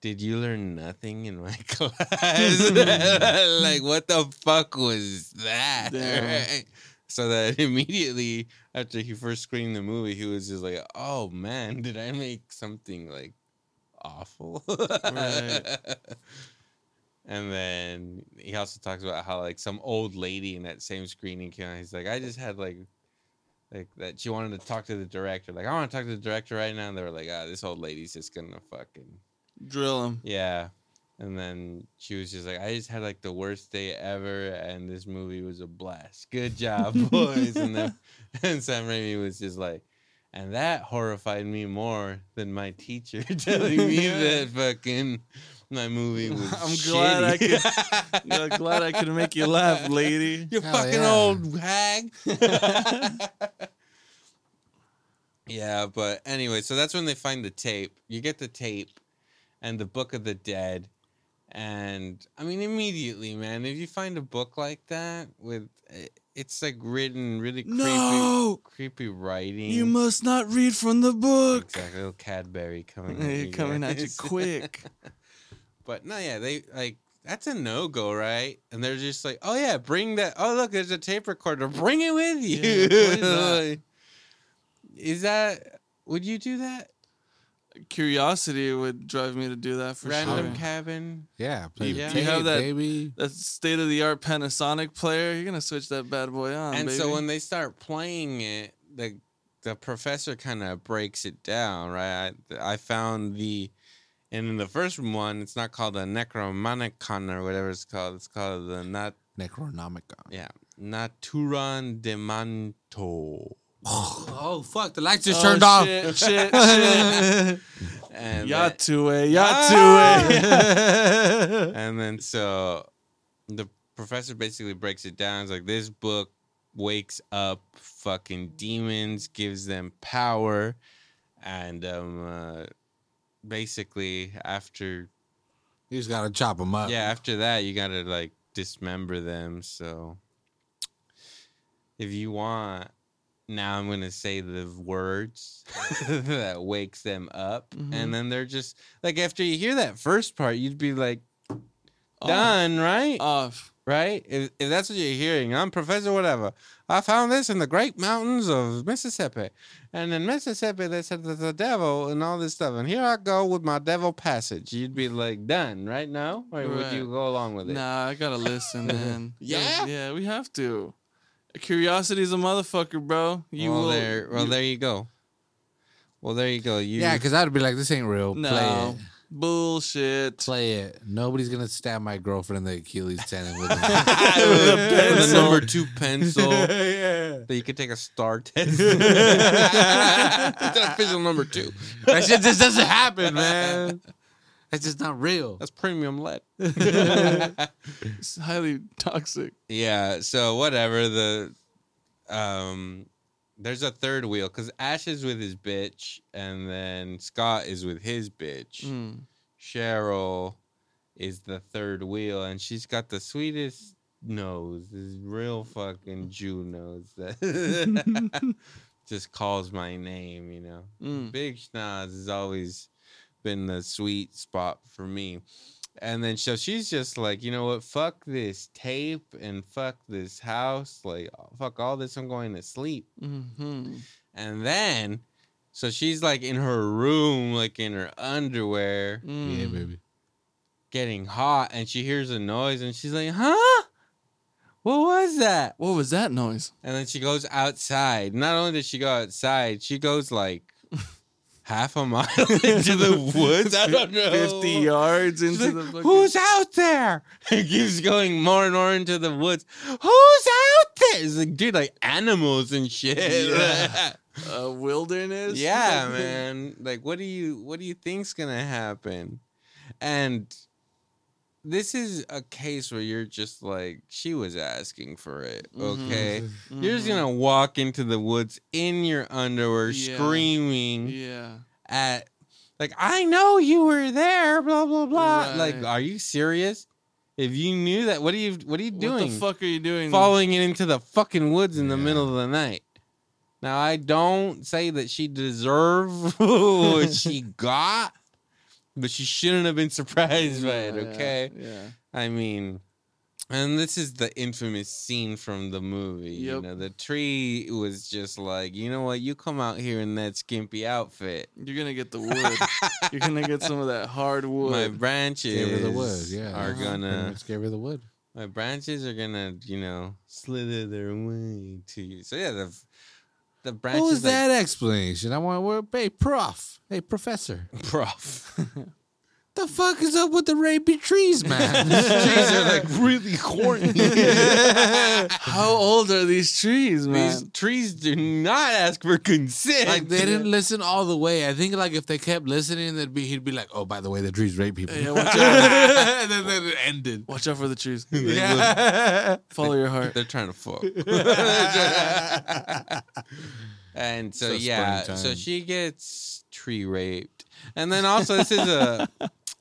did you learn nothing in my class like what the fuck was that Right? so that immediately after he first screened the movie, he was just like, "Oh man, did I make something like awful?" Right. and then he also talks about how like some old lady in that same screening came. out, He's like, "I just had like." Like that, she wanted to talk to the director. Like, I want to talk to the director right now. And they were like, "Ah, this old lady's just gonna fucking Drill him. yeah. And then she was just like, I just had like the worst day ever, and this movie was a blast. Good job, boys. and then and Sam Raimi was just like, and that horrified me more than my teacher telling me that fucking my movie was I'm glad I shitty. could. Yeah, glad I could make you laugh, lady. You fucking yeah. old hag. yeah, but anyway, so that's when they find the tape. You get the tape and the Book of the Dead. And I mean, immediately, man, if you find a book like that with eh, it's like written really creepy, No! creepy writing. You must not read from the book. exactly little Cadbury coming. at you coming at you quick. But no, yeah, they like that's a no go, right? And they're just like, oh yeah, bring that. Oh look, there's a tape recorder. Bring it with you. Yeah? Is that? Would you do that? Curiosity would drive me to do that for Random sure. cabin. Yeah, play You- the you have that- baby. That state of the art Panasonic player, you're gonna switch that bad boy on. and baby. so when they start playing it, the the professor kind of breaks it down, right? I, I found the. And in the first one, it's not called a Necromanicon or whatever it's called. It's called the Nat Necronomicon. yeah Naturan de Manto. Oh fuck! The lights just Oh, turned off. shit, shit, shit. And Yatue, Ah! Yatue. and then so the professor basically breaks it down. It's like this book wakes up fucking demons, gives them power, and um, uh, basically after You just gotta chop them up. yeah after that you gotta like dismember them. So if you want. Now I'm gonna say the words that wakes them up, Mhm. and then they're just like after you hear that first part, you'd be like, done, right? Off. right? If, if that's what you're hearing, I'm Professor whatever. I found this in the Great Mountains of Mississippi. And in Mississippi, they said there's a devil and all this stuff. And here I go with my devil passage. You'd be like, done, right now? Or would you go along with it? Nah, I gotta listen, man. Yeah? yeah, we have to. Curiosity's a motherfucker, bro. You well, will. there, well, you- there you go. Well, there you go. You, Yeah, because I'd be like, this ain't real. No. Play it. bullshit. Play it. Nobody's gonna stab my girlfriend in the Achilles tendon with with it. the number two pencil. yeah. That you could take a star test. It's official number two. That shit just doesn't happen, man. That's just not real. That's premium lead. It's highly toxic. Yeah, so whatever the um there's a third wheel cuz Ash is with his bitch and then Scott is with his bitch. Mm. Cheryl is the third wheel and she's got the sweetest nose. This real fucking Jew nose that just calls my name, you know. Mm. Big Schnoz is always been the sweet spot for me. And then so she's just like, you know what? Fuck this tape and fuck this house. Like, fuck all this. I'm going to sleep. hmm And then, so she's like in her room, like in her underwear, Mm. Yeah, baby. getting hot. And she hears a noise and she's like, huh? What was that? What was that noise? And then she goes outside. Not only does she go outside, she goes like half a mile into the woods. I don't know. 50 yards into like, the fucking... Who's out there? It keeps going more and more into the woods. Who's out there? It's like, dude, like animals and shit. Yeah. uh, wilderness? yeah, man. Like, what do you what do you think's gonna happen? And this is a case where you're just like, she was asking for it. Mhm. Okay. You're just Mhm. gonna walk into the woods in your underwear, Yeah. screaming Yeah. at like I know you were there, blah blah blah. Like, are you serious? If you knew that, what are you what are you doing? What the fuck are you doing? Following it into the fucking woods in the Yeah. middle of the night. Now I don't say that she deserved what she got, but she shouldn't have been surprised by it, okay? Yeah. I mean, and this is the infamous scene from the movie. You know, the tree was just like, you know what? You come out here in that skimpy outfit. You're gonna get the wood. You're gonna get some of that hard wood. My branches Gave her the wood. Yeah. are Uh-huh. gonna Just gave her the wood. my branches are gonna you know slither their way to you. So yeah, the the branches What was like, that explanation? I want. Where, hey, prof. Hey, professor. prof. the fuck is up with the rapey trees, man? These trees are like really horny. How old are these trees, man? These trees do not ask for consent. like they didn't listen all the way. I think like if they kept listening, they'd be he'd be like, oh, by the way, the trees rape people. Yeah, watch out. and then, then it ended. Watch out for the trees. Yeah. Follow your heart. They're trying to fuck. and so Such yeah, so she gets tree raped, and then also this is a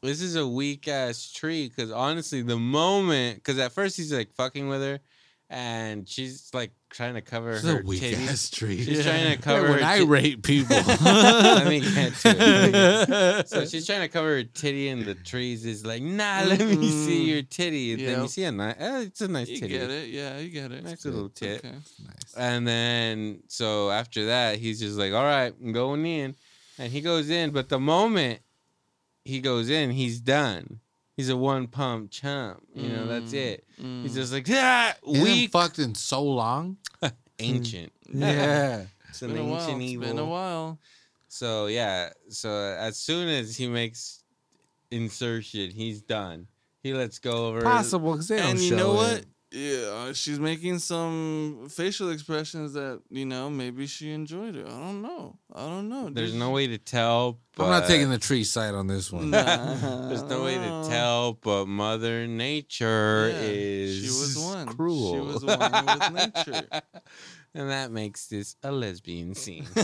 this is a weak ass tree because honestly, the moment because at first he's like fucking with her, and she's like trying to cover It's her a weak titties. ass tree. She's trying to Yeah, cover when her I tit- rape people. Let me get to it. So she's trying to cover her titty, and the trees is like, nah, let me see Mm. your titty. And then you see a nice, uh, it's a nice You titty. get it. Yeah, you get it. Nice little tit. Okay. nice. And then so after that, he's just like, "All right, I'm going in," and he goes in. But the moment he goes in, he's done. He's a one pump chump. You know, that's Mm, it. mm. He's just like, ah, He hasn't weak, fucked in so long. ancient. Yeah. It's Been an a while. ancient It's evil. been a while. So yeah, so as soon as he makes insertion, he's done. He lets go over. Possible because they don't And you know it. what? Yeah, she's making some facial expressions that you know maybe she enjoyed it. I don't know. I don't know. There's dude. no way to tell. But I'm not taking the tree side on this one. Nah, There's no way to I don't know. tell, but Mother Nature Yeah, is she was one. cruel. She was one with nature. and that makes this a lesbian scene.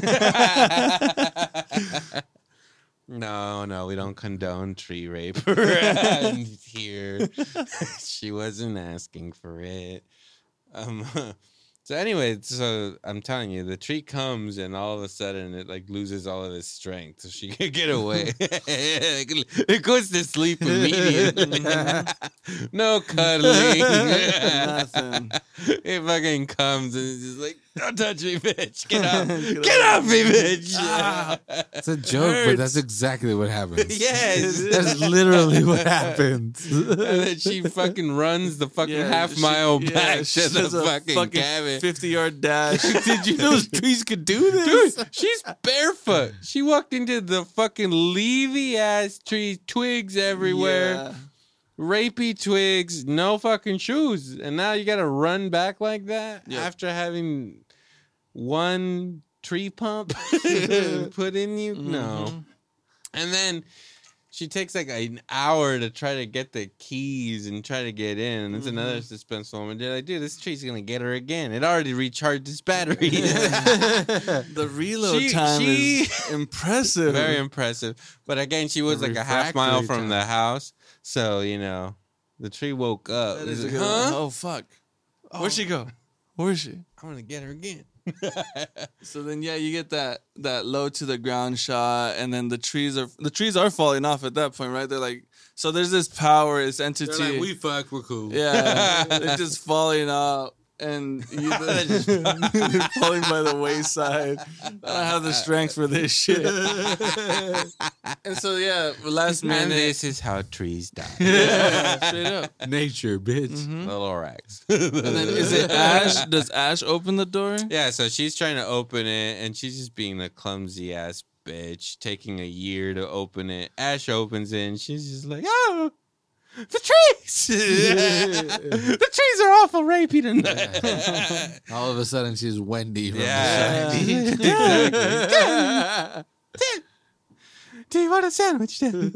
no, no, we don't condone tree rape around here. she wasn't asking for it. Um, so anyway, so I'm telling you, the tree comes and all of a sudden it like loses all of its strength, so she can get away. it goes to sleep immediately. no cuddling. Nothing. It fucking comes and it's just like, don't touch me, bitch. Get up. Get Get up. off me, bitch. Ah. It's a joke, but that's exactly what happens. yes. That's literally what happens. and then she fucking runs the fucking Yeah, half she- mile yeah, back she to the does a fucking, cabin. fifty yard dash. Did you know those trees could do this? Dude, she's barefoot. She walked into the fucking leafy ass tree, twigs everywhere, Yeah. Rapey twigs, no fucking shoes. And now you gotta run back like that Yep. after having one tree pump put in you? No. Mhm. And then she takes like an hour to try to get the keys and try to get in. It's another suspense moment. They're like, dude, this tree's gonna get her again. It already recharged its battery. The reload She- time she- is impressive. Very impressive. But again, she was The like a half mile from time. the house. So, you know, the tree woke up. That It a like, good huh? Oh fuck. Where'd she go? Where's she? I'm gonna get her again. So then, yeah, you get that that low to the ground shot, and then the trees are the trees are falling off at that point, right? They're like, so there's this power, this entity. They're like, we fuck, we're cool. yeah, they're just falling out, and you, they're falling by the wayside. I don't have the strength for this shit. and so yeah, last and this is how trees die. yeah, straight up. Nature, bitch. Mhm. the Lorax. And then is it Ash? Does Ash open the door? Yeah, so she's trying to open it, and she's just being a clumsy ass bitch, taking a year to open it. Ash opens it, and she's just like, "Oh, the trees! the trees are awful rapey tonight." All of a sudden, she's Wendy from Yeah. The Shining. Exactly. Do you want a sandwich? Then?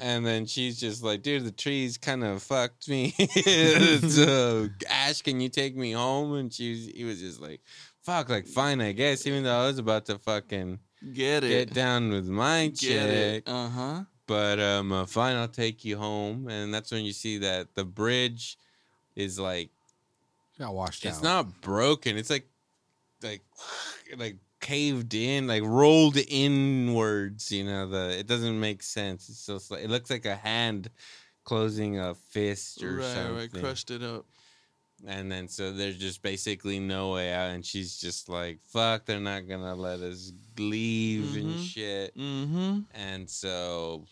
and then she's just like, dude, the trees kind of fucked me. so, Ash, can you take me home? And she was, he was just like, fuck, like, fine, I guess. Even though I was about to fucking Get it. get down with my Get chick. Uh huh. But um, uh, fine, I'll take you home. And that's when you see that the bridge is like, Got washed it's out. not broken. It's like, like, like caved in, like rolled inwards. You know, the it doesn't make sense. It's just like it looks like a hand closing a fist or Right, something. right. Crushed it up. And then so there's just basically no way out, and she's just like, "Fuck, they're not gonna let us leave and Mhm. shit." Mm-hmm. And so,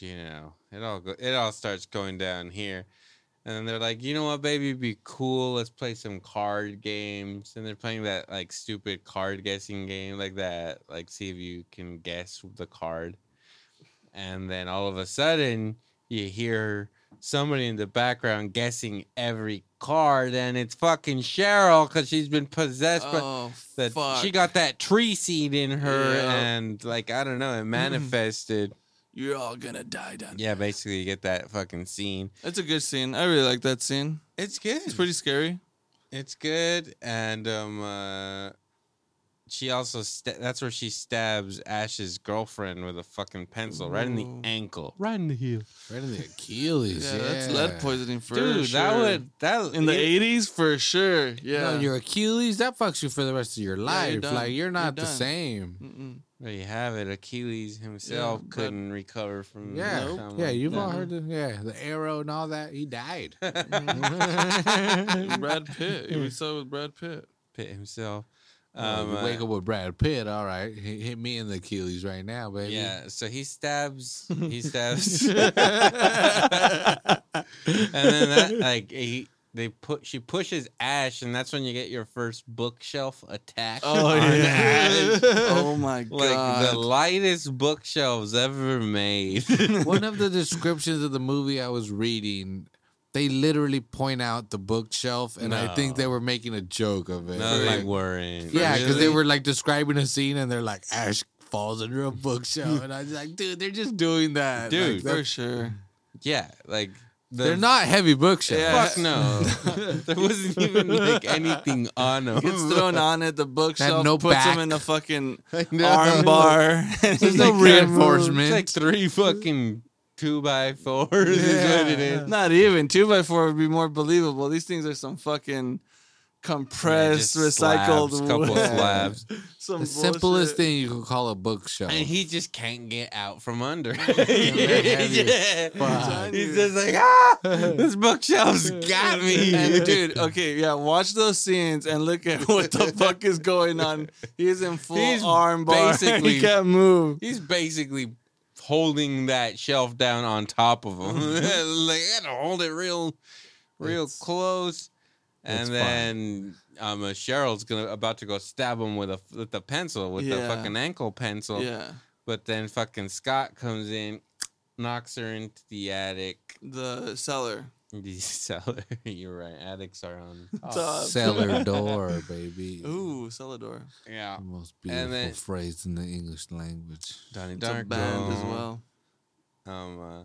you know, it all go- it all starts going down here. And then they're like, you know what, baby, be cool. Let's play some card games. And they're playing that like stupid card guessing game, like that. Like, see if you can guess the card. and then all of a sudden you hear somebody in the background guessing every card, and it's fucking Cheryl because she's been possessed. by Oh, that fuck. she got that tree seed in her, Yeah. and like I don't know, it manifested. You're all gonna die down. yeah, basically you get that fucking scene. It's a good scene. I really like that scene. It's good. It's pretty scary. It's good, and um, uh, she also sta- that's where she stabs Ash's girlfriend with a fucking pencil right in the ankle, right in the heel. Right in the Achilles. Yeah, Yeah, that's lead poisoning for Dude, sure. that would that in the '80s for sure. Yeah. No, your Achilles that fucks you for the rest of your life. done. like you're not You're the same. Mm-mm. There you have it. Achilles himself but- couldn't recover from. Yeah, Nope. yeah, you've all heard the yeah the arrow and all that. He died. Mm-hmm. Brad Pitt. We saw with Brad Pitt. Pitt himself. Um, uh, wake up with Brad Pitt. All right, hit, hit me in the Achilles right now, baby. Yeah, so he stabs. He stabs. and then that like he they put she pushes Ash, and that's when you get your first bookshelf attack. Oh yeah. Oh my god! Like the lightest bookshelves ever made. One of the descriptions of the movie I was reading, they literally point out the bookshelf, and I think they were making a joke of it. no, they Like, weren't. yeah, because they were like describing a scene, and they're like Ash falls under a bookshelf, and I was like, dude, they're just doing that, Dude, Like, for sure. Yeah, like the, they're not heavy bookshelves. Yeah. Fuck no. there wasn't even like anything on them. It's thrown on it. The bookshelf no puts back. him in a fucking I know. arm bar. There's no reinforcement. It's like three fucking two by fours is what it is. Not even two by four would be more believable. These things are some fucking compressed, Yeah, recycled slabs, couple wood. slabs. Some The simplest bullshit. thing you could call a bookshelf. And he just can't get out from under. heavy yeah. He's just like, ah, this bookshelf's got me. And dude, okay, yeah, watch those scenes and look at what the fuck is going on. He's in full He's arm bar. basically- he can't move. He's basically holding that shelf down on top of him. like, I gotta hold it real, real It's- close. And fine. then um, uh, Cheryl's gonna about to go stab him with a with the pencil with the fucking ankle pencil. Yeah, But then fucking Scott comes in, knocks her into the attic. the cellar. The cellar. You're right. Attics are on. top. Top. Cellar door, baby. Ooh, cellar door. Yeah. The most And beautiful then- phrase in the English language. Donnie It's a Darko. band as well. Um, uh,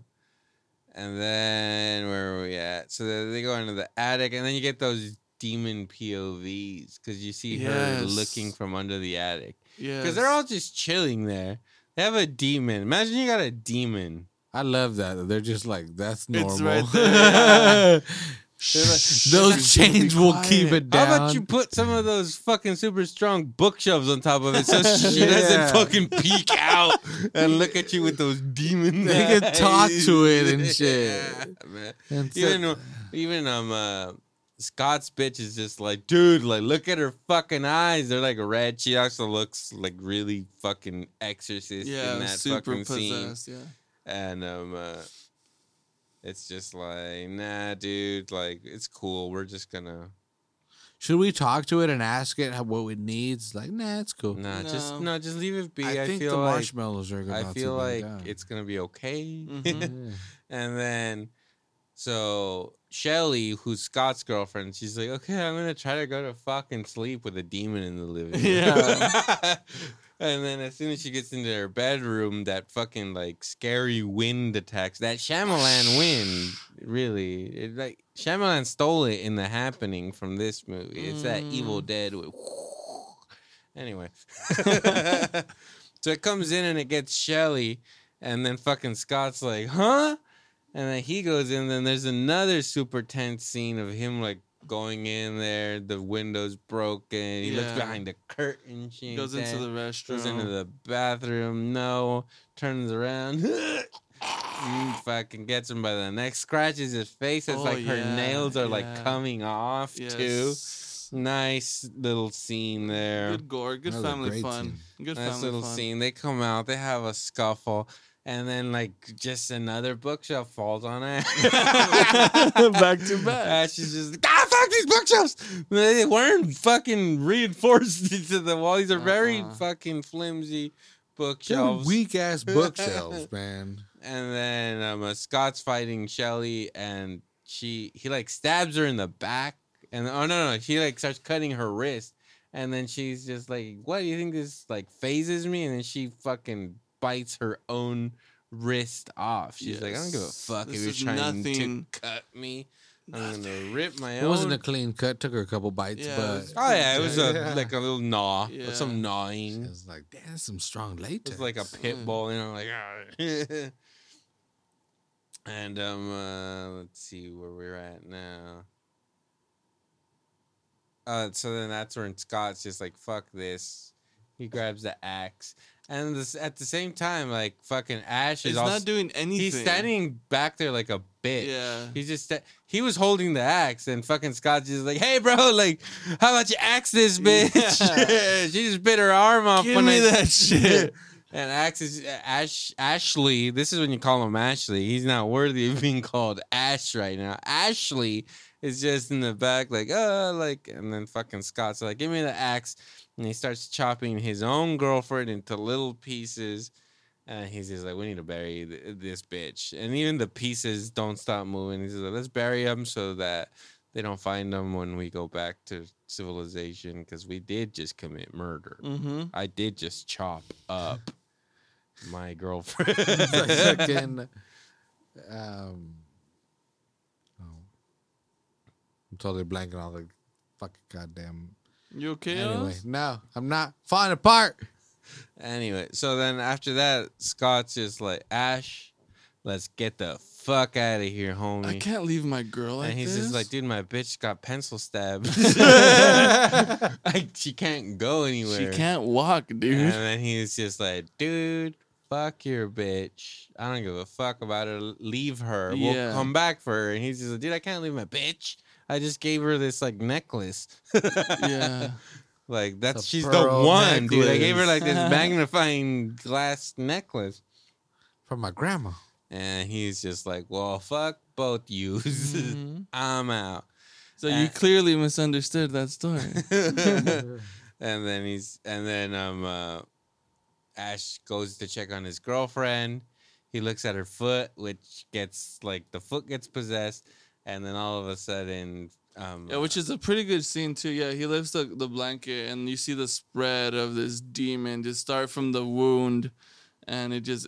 and then where are we at? So they they go into the attic, and then you get those demon POVs because you see her Yes. looking from under the attic Yeah, because they're all just chilling there. They have a demon. Imagine you got a demon. I love that. They're just like, that's normal. It's right there. Those chains will keep it down. How about you put some of those fucking super strong bookshelves on top of it so she Yeah. doesn't fucking peek out and look at you with those demon They can talk to it and shit. Yeah, man. And so- even even um uh Scott's bitch is just like, dude, like look at her fucking eyes. They're like red. She also looks like really fucking exorcist yeah, in that super fucking scene. possessed. Yeah. And um uh it's just like, nah, dude, like it's cool. We're just gonna Should we talk to it and ask it how, what it needs? Like, nah, it's cool. nah, just No. no, just leave it be. I, I, think feel the like marshmallows are about I feel to like done. it's gonna be okay. Mhm. Yeah. And then, so Shelly, who's Scott's girlfriend, she's like, okay, I'm gonna try to go to fucking sleep with a demon in the living room. Yeah. and then as soon as she gets into her bedroom, that fucking like scary wind attacks. That Shyamalan wind, really, it, like Shyamalan stole it in the happening from this movie. It's that Evil Mm. Dead with. Anyway, so it comes in and it gets Shelly, and then fucking Scott's like, huh? And then he goes in, then there's another super tense scene of him like going in there, the window's broken, he looks Yeah. behind the curtain, she ain't Goes into there. the restroom. goes into the bathroom, no, turns around. Mm, fucking gets him by the neck, scratches his face. It's Oh, like her yeah, nails are like yeah. coming off too. Yes. Nice little scene there. Good gore. Good That was a family great fun. Good nice family little fun. scene. They come out, they have a scuffle, and then like just another bookshelf falls on her. Back to back. Ash is just like, ah, fuck these bookshelves. They weren't fucking reinforced to the wall. These are very Uh-uh. fucking flimsy bookshelves. weak ass bookshelves, man. and then um, uh, Scott's fighting Shelly, and she he like stabs her in the back, and oh no no, she like starts cutting her wrist, and then she's just like, "What do you think this like phases me?" And then she fucking bites her own wrist off. She's like, "I don't give a fuck This if you're trying nothing. to cut me. I'm gonna rip my It own." wasn't a clean cut. Took her a couple bites, Yeah, but oh yeah, it was a Yeah. like a little gnaw, Yeah. some gnawing. it was like, damn, that's some strong It latex. was like a pit Mm. bull, you know, like. "Ah." and um, uh, let's see where we're at now. Uh, so then that's when Scott's just like, "Fuck this." He grabs the axe, and this, at the same time, like fucking Ash is He's also not doing anything. he's standing back there like a bitch. Yeah. He's just sta- he was holding the axe, and fucking Scott's just like, "Hey, bro, like, how about you axe this bitch?" Yeah. she just bit her arm off Give when me I that shit. and Axe is Ash Ashley. This is when you call him Ashley. He's not worthy of being called Ash right now. Ashley is just in the back, like, uh, like, and then fucking Scott's like, give me the axe. And he starts chopping his own girlfriend into little pieces. And he's just like, we need to bury th- this bitch. And even the pieces don't stop moving. He's like, let's bury them so that they don't find them when we go back to civilization because we did just commit murder. Mm-hmm. I did just chop up my girlfriend. Like fucking, um, oh, I'm totally blanking on the fucking goddamn. You okay? Anyway, Oz? no, I'm not falling apart. anyway, so then after that, Scott's just like, Ash, let's get the fuck out of here, homie. I can't leave my girl like and he's this. just like, dude, my bitch got pencil stabbed. like, she can't go anywhere. she can't walk, dude. And then he's just like, dude, fuck your bitch. I don't give a fuck about her. Leave her. We'll come back for her. And he's just like, dude, I can't leave my bitch. I just gave her this like necklace. yeah. Like that's she's the one, dude. I gave her like this magnifying glass necklace. From my grandma. And he's just like, Well, fuck both yous. Mhm. I'm out. So you Uh, clearly misunderstood that story. and then he's and then um uh, Ash goes to check on his girlfriend. He looks at her foot, which gets like the foot gets possessed, and then all of a sudden, um, Yeah, which is a pretty good scene too. Yeah, he lifts the, the blanket and you see the spread of this demon just start from the wound and it just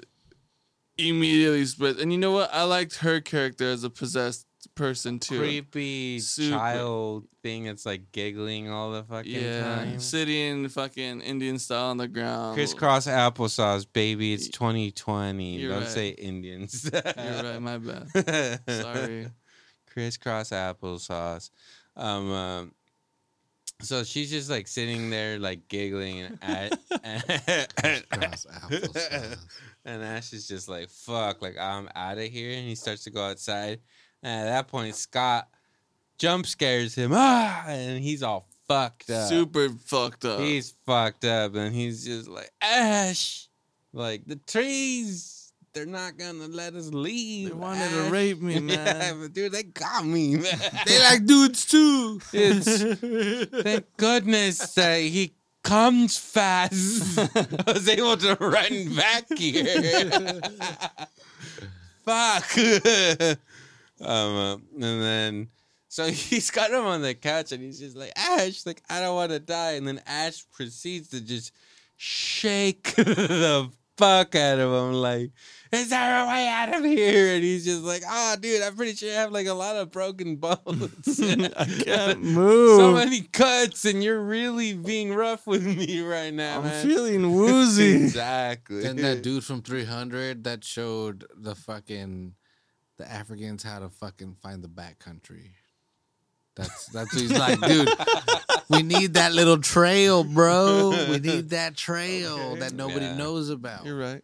immediately spreads. And you know what? I liked her character as a possessed person too. creepy Super. child thing It's like giggling all the fucking Yeah, time. sitting fucking Indian style on the ground. Crisscross applesauce, baby. It's 2020. You're Don't right. say Indians. You're right, my bad. Sorry. Crisscross applesauce. Um, um, so she's just like sitting there, like giggling, and, Cross applesauce. and Ash is just like, "Fuck!" Like I'm out of here, and he starts to go outside. And at that point, Scott jump scares him, ah, and he's all fucked up. Super fucked up. He's fucked up, and he's just like, Ash, like the trees. They're not gonna let us leave. They wanted Ash." to rape me, Yeah, man. but dude, they got me, man. they like dudes too. It's thank goodness that he comes fast. I was able to run back here. Fuck. um, uh, and then so he's got him on the couch, and he's just like Ash, like I don't want to die. And then Ash proceeds to just shake the fuck out of him, like. Is there a way out of here? And he's just like, oh, dude, I'm pretty sure I have like a lot of broken bones. I can't move. so many cuts, and you're really being rough with me right now, I'm man. feeling woozy. exactly. And that dude from 300 that showed the fucking the Africans how to fucking find the back country. That's that's what he's like, dude. We need that little trail, bro. We need that trail Okay. that nobody Yeah. knows about. You're right.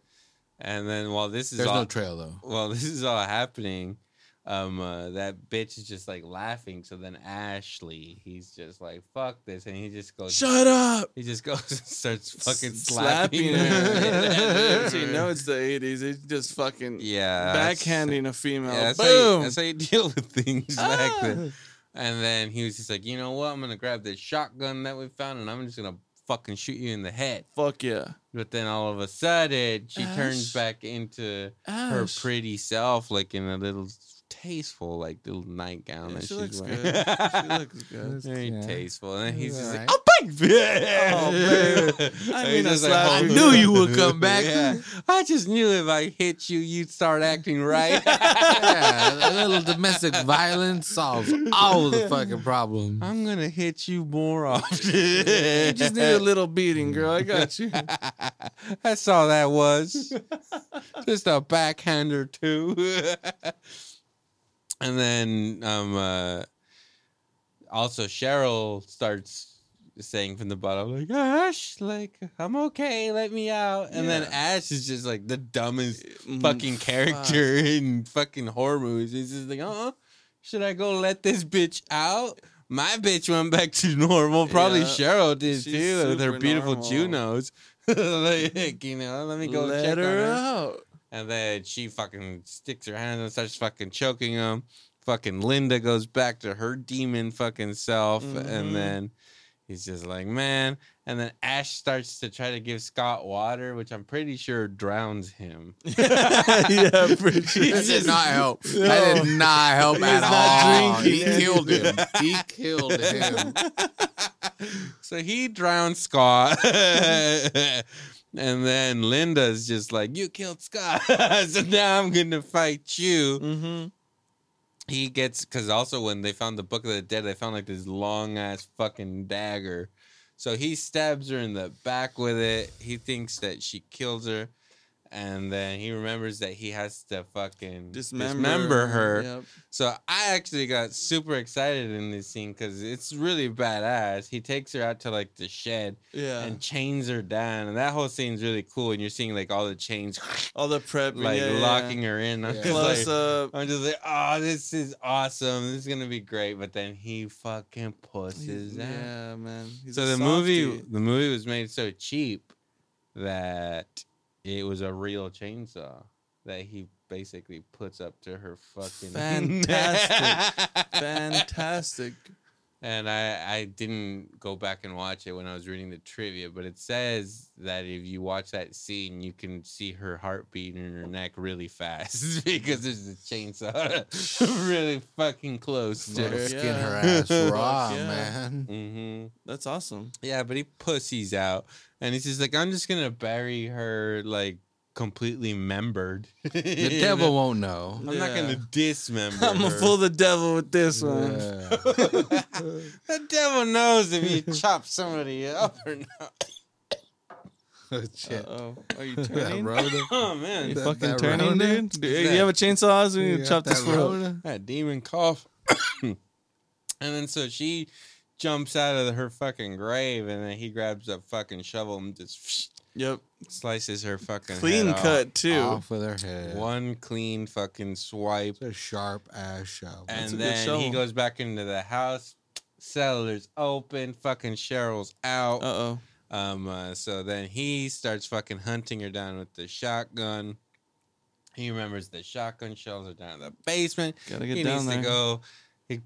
And then while this is There's all no trail though. while this is all happening, um, uh, that bitch is just like laughing. So then Ashley, he's just like, "Fuck this," and he just goes, Shut up. He just goes and starts fucking S- slapping, her. her. so you know it's the 80s. It's just fucking yeah, backhanding a female. Yeah, that's, how you, Boom. that's how you deal with things back then. Ah. And then he was just like, you know what? I'm gonna grab this shotgun that we found, and I'm just gonna fucking shoot you in the head. Fuck yeah. But then all of a sudden, she turns back into her pretty self, like in a little tasteful, like the little nightgown Yeah, that she she's looks wearing. good. she looks good. Very Yeah. tasteful, and he's It's just like, alright. "Oh, baby!" Oh, babe. I mean, I just slapped. I knew you would come back. Yeah. I just knew if I hit you, you'd start acting right. yeah, a little domestic violence solves all the fucking problems. I'm gonna hit you more often. You just need a little beating, girl. I got you. That's all that was. Just a backhand or two. And then um uh also Cheryl starts saying from the bottom, like, Ash, like, I'm okay, let me out. And then Ash is just like the dumbest Mm, fucking fuck. character in fucking horror movies. He's just like, uh should I go let this bitch out? My bitch went back to normal. Probably Yeah. Cheryl did She's too with her beautiful normal. Junos. like, you know, let me go Let check her. out. And then she fucking sticks her hand and starts fucking choking him. Fucking Linda goes back to her demon fucking self. Mhm. And then he's just like, man. And then Ash starts to try to give Scott water, which I'm pretty sure drowns him. yeah, pretty sure. That did not help. That did not help He at was all. not he killed him. He killed him. so he drowned Scott. And then Linda's just like, You killed Scott. so now I'm going to fight you. Mm-hmm. He gets, because also when they found the Book of the Dead, they found like this long ass fucking dagger. So he stabs her in the back with it. He thinks that she kills her. And then he remembers that he has to fucking Dismember, dismember her. Yep. So I actually got super excited in this scene because it's really badass. He takes her out to like the shed Yeah. and chains her down, and that whole scene's really cool. And you're seeing like all the chains All the prep, like yeah, yeah, locking her in. I'm Yeah. just Close like, up. I'm just like, oh, this is awesome. This is gonna be great. But then he fucking pusses out. Yeah, man. He's So the movie, the movie was made so cheap that it was a real chainsaw that he basically puts up to her fucking Fantastic. Fantastic. And I, I didn't go back and watch it when I was reading the trivia, but it says that if you watch that scene, you can see her heartbeat in her neck really fast because there's a chainsaw really fucking close to her her. skin her ass raw, yeah. man. hmm That's awesome. Yeah, but he pussies out, and he's just like, I'm just gonna bury her like completely membered. The devil won't know. I'm not Yeah. gonna dismember. I'm gonna her. fool the devil with this one. Yeah. the devil knows if you chop somebody up or not. Oh, shit. oh. Are you That turning? Rhoda. Oh man, You That- fucking that turning, Rhoda? dude? dude What's you have a chainsaw? So you, You can got chop this that foot up. That demon cough. and then so she jumps out of her fucking grave, and then he grabs a fucking shovel and just Yep. Slices her fucking Clean head off. cut too. Off with her head. One clean fucking swipe, It's a sharp ass shovel. That's a and good then shovel. he goes back into the house. Cellar's open. Fucking Cheryl's out. Uh oh. Um, uh, so then he starts fucking hunting her down with the shotgun. He remembers the shotgun shells are down in the basement. Gotta get he down needs there. to go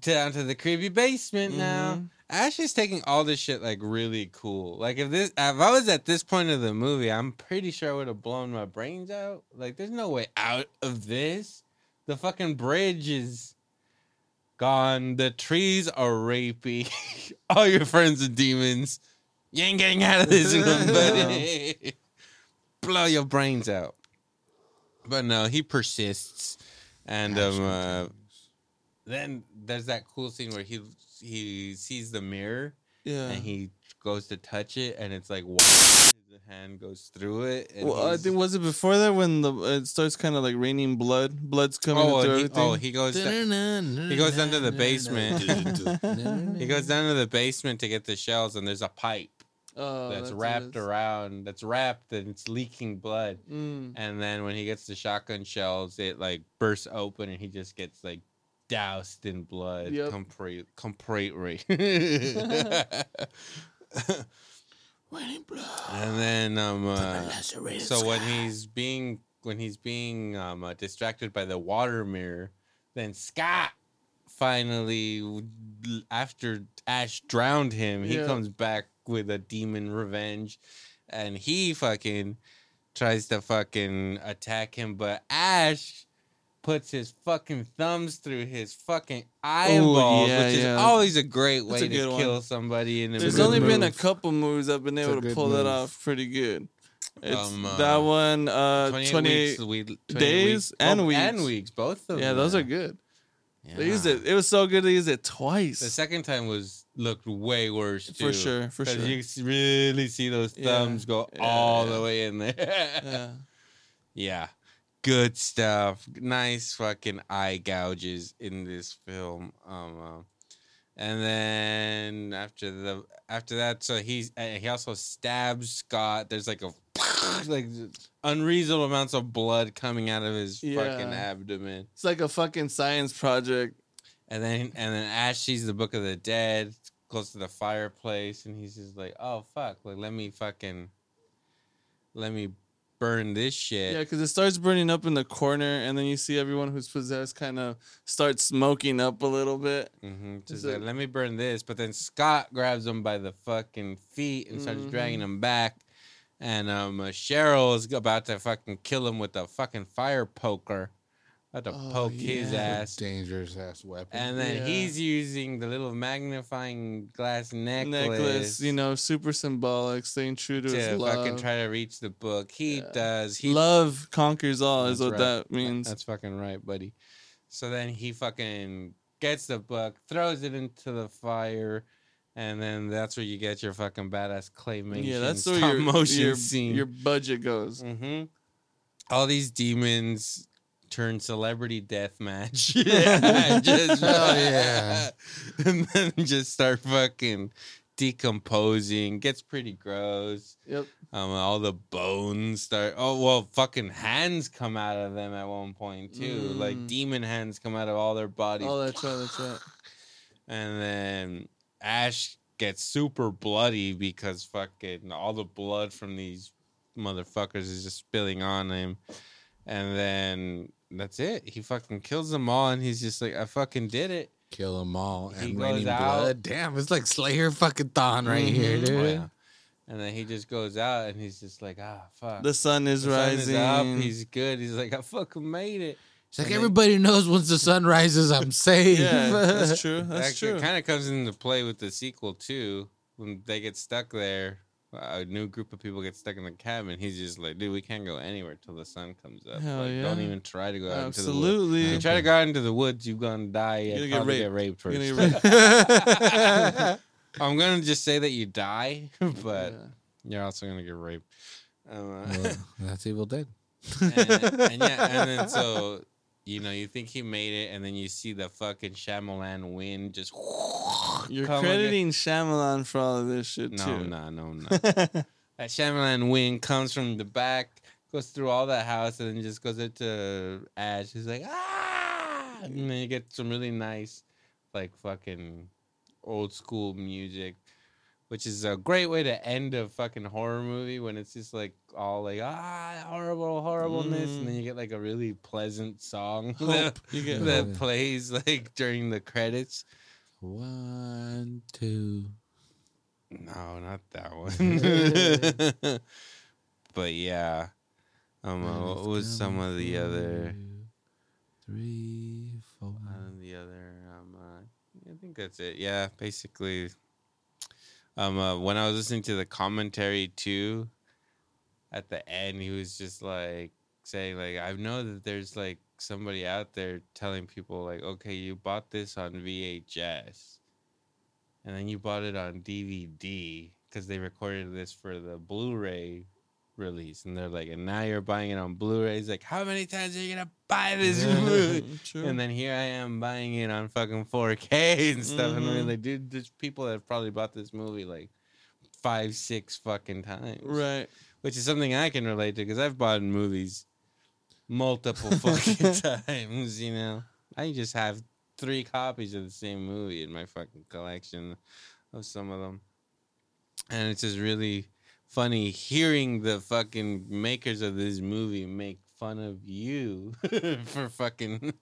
down to the creepy basement now. Mhm. Ash is taking all this shit like really cool. Like if this, if I was at this point of the movie, I'm pretty sure I would have blown my brains out. Like there's no way out of this. The fucking bridge is gone. The trees are rapey. all your friends are demons. You ain't getting out of this one, buddy. Blow your brains out. But no, he persists, and um, uh. Then there's that cool scene where he he sees the mirror Yeah. and he goes to touch it and it's like the hand goes through it. And Well, I think was it before that when the it starts kind of like raining blood, blood's coming oh, through he, everything. oh, he goes. he goes down to the basement. he goes down to the basement to get the shells and there's a pipe Oh, that's what wrapped around. That's wrapped and it's leaking blood. Mm. And then when he gets the shotgun shells, it like bursts open and he just gets like doused in blood. Yep. Complete, completely. Raining blood. and then um, uh, Lacerated so when he's being when he's being um, uh, distracted by the water mirror, then Scott finally, after Ash drowned him, he Yeah. comes back with a demon revenge, and he fucking tries to fucking attack him, but Ash puts his fucking thumbs through his fucking eyeballs, yeah, which is yeah. always a great way a to kill one. somebody. In a There's good only been a couple movies I've been able to good pull that off pretty good. It's Um, uh, that one, uh, 28 28. weeks, we, 28 days weeks. and Oh, weeks. and weeks, both of yeah, them. those are good. They used it. It was so good. They used it twice. The second time was looked way worse too. for sure. for sure. You really see those Yeah, thumbs go yeah, all yeah. the way in there. yeah. Yeah. Good stuff. Nice fucking eye gouges in this film. Um, uh, and then after the after that, so he's uh, he also stabs Scott. There's like a like unreasonable amounts of blood coming out of his fucking abdomen. It's like a fucking science project. And then and then Ash sees the Book of the Dead close to the fireplace, and he's just like, "Oh fuck! Like let me fucking let me burn this shit." Yeah, because it starts burning up in the corner, and then you see everyone who's possessed kind of start smoking up a little bit. Mm-hmm. Just like, let me burn this, but then Scott grabs him by the fucking feet and starts dragging Mhm. him back. And um, uh, Cheryl is about to fucking kill him with a fucking fire poker, about to Oh, poke his ass. Dangerous ass weapon. And then Yeah. he's using the little magnifying glass necklace, Necklace, you know, super symbolic, staying true to, to his fucking love. try to reach the book. He Yeah. does. He love conquers all, is what right. that means. That's fucking right, buddy. So then he fucking gets the book, throws it into the fire, and then that's where you get your fucking badass claymation yeah, that's where your motion your, scene. your budget goes. hmm All these demons turn celebrity death match. yeah, just, Hell yeah. and then just start fucking decomposing. Gets pretty gross. Yep. Um, all the bones start. Oh well, fucking hands come out of them at one point too. Like Mm. demon hands come out of all their bodies, Oh, that's right. That's right. and then Ash gets super bloody because fucking all the blood from these motherfuckers is just spilling on him, and then that's it. He fucking kills them all, and he's just like, "I fucking did it." Kill them all He and goes raining out. blood. Damn, it's like Slayer fucking Thon right here, Mhm. dude. Oh, yeah. And then he just goes out, and he's just like, "Ah, fuck." The sun is The sun is rising. up. He's good. He's like, I fucking made it. It's like And then- everybody knows once the sun rises, I'm safe. yeah, that's true. That's that true. kind of comes into play with the sequel too. When they get stuck there, a new group of people get stuck in the cabin. He's just like, dude, we can't go anywhere till the sun comes up. Hell like, Don't even try to go out into the woods. Absolutely. If you try to go out into the woods, you're gonna die. You're You're gonna gonna get get raped first. You're I'm gonna just say that you die, but Yeah. you're also gonna get raped. Um, uh, Well, that's Evil Dead. and, and yeah, and then so you know you think he made it, and then you see the fucking Shyamalan wind just. You're crediting Shyamalan for all of this shit again. too. No, no, no, no. that Shyamalan wind comes from the back, goes through all that house, and then just goes into Ash. He's like ah, and then you get some really nice, like fucking old school music. Which is a great way to end a fucking horror movie when it's just like all like ah horrible horribleness, Mm. and then you get like a really pleasant song that, you get that plays like during the credits. One, two. No, not that one. but yeah, um, uh, what was some of the other? Three, four. The other, um, uh, I think that's it. Yeah, basically. Um, uh, when I was listening to the commentary too, at the end, he was just like saying, like, I know that there's like somebody out there telling people, like, okay, you bought this on VHS, and then you bought it on DVD because they recorded this for the Blu-ray release, and they're like, and now you're buying it on Blu-ray. He's like, how many times are you gonna buy this movie? True. And then here I am buying it on fucking 4K and stuff. And we're mm-hmm. like, dude, there's people that have probably bought this movie like five, six fucking times. right. Which is something I can relate to because I've bought movies multiple fucking times, you know? I just have three copies of the same movie in my fucking collection of some of them. And it's just really funny hearing the fucking makers of this movie make fun of you for fucking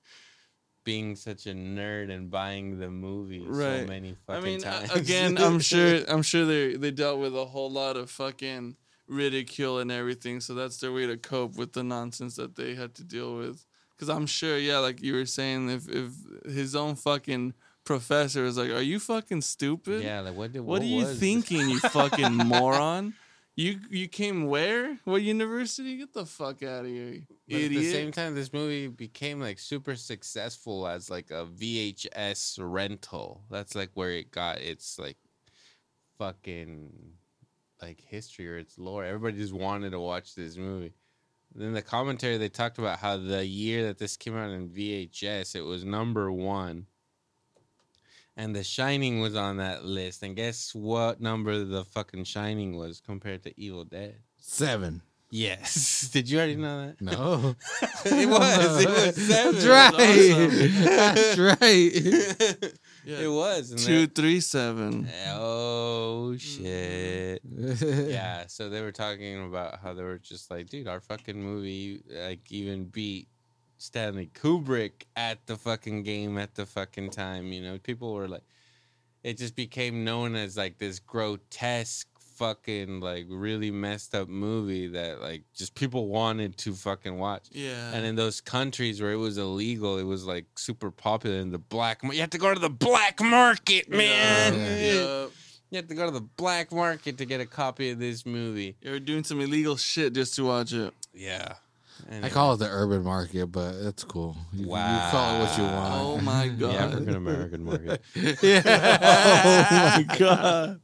being such a nerd and buying the movie Right. so many I fucking mean, uh, times. again, I'm sure I'm sure they they dealt with a whole lot of fucking ridicule and everything, so that's their way to cope with the nonsense that they had to deal with. Because I'm sure, yeah, like you were saying, if if his own fucking professor is like, "Are you fucking stupid? yeah, like what did What, are you thinking, you fucking moron? You you came where? What university? Get the fuck out of here, But at the same time, this movie became like super successful as like a VHS rental. That's like where it got its like fucking like history or its lore. Everybody just wanted to watch this movie. Then the commentary they talked about how the year that this came out in VHS, it was number one. And The Shining was on that list. And guess what number the fucking Shining was compared to Evil Dead? Seven. Yes. Did you already know that? No. it was. It was seven. That's right. That's right. Yeah. It was. Two that- three seven. Oh mm. shit. Yeah. So they were talking about how they were just like, dude, our fucking movie like even beat Stanley Kubrick at the fucking game at the fucking time. You know, people were like, it just became known as like this grotesque fucking like really messed up movie that like just people wanted to fucking watch. Yeah. And in those countries where it was illegal, it was like super popular in the black. mar- You have to go to the black market, man. Yeah. Yeah. You have to go to the black market to get a copy of this movie. You're doing some illegal shit just to watch it. Yeah. I call it the urban market, but it's cool. You, you call it what you want. Oh my the god. African American market. yeah. oh my god.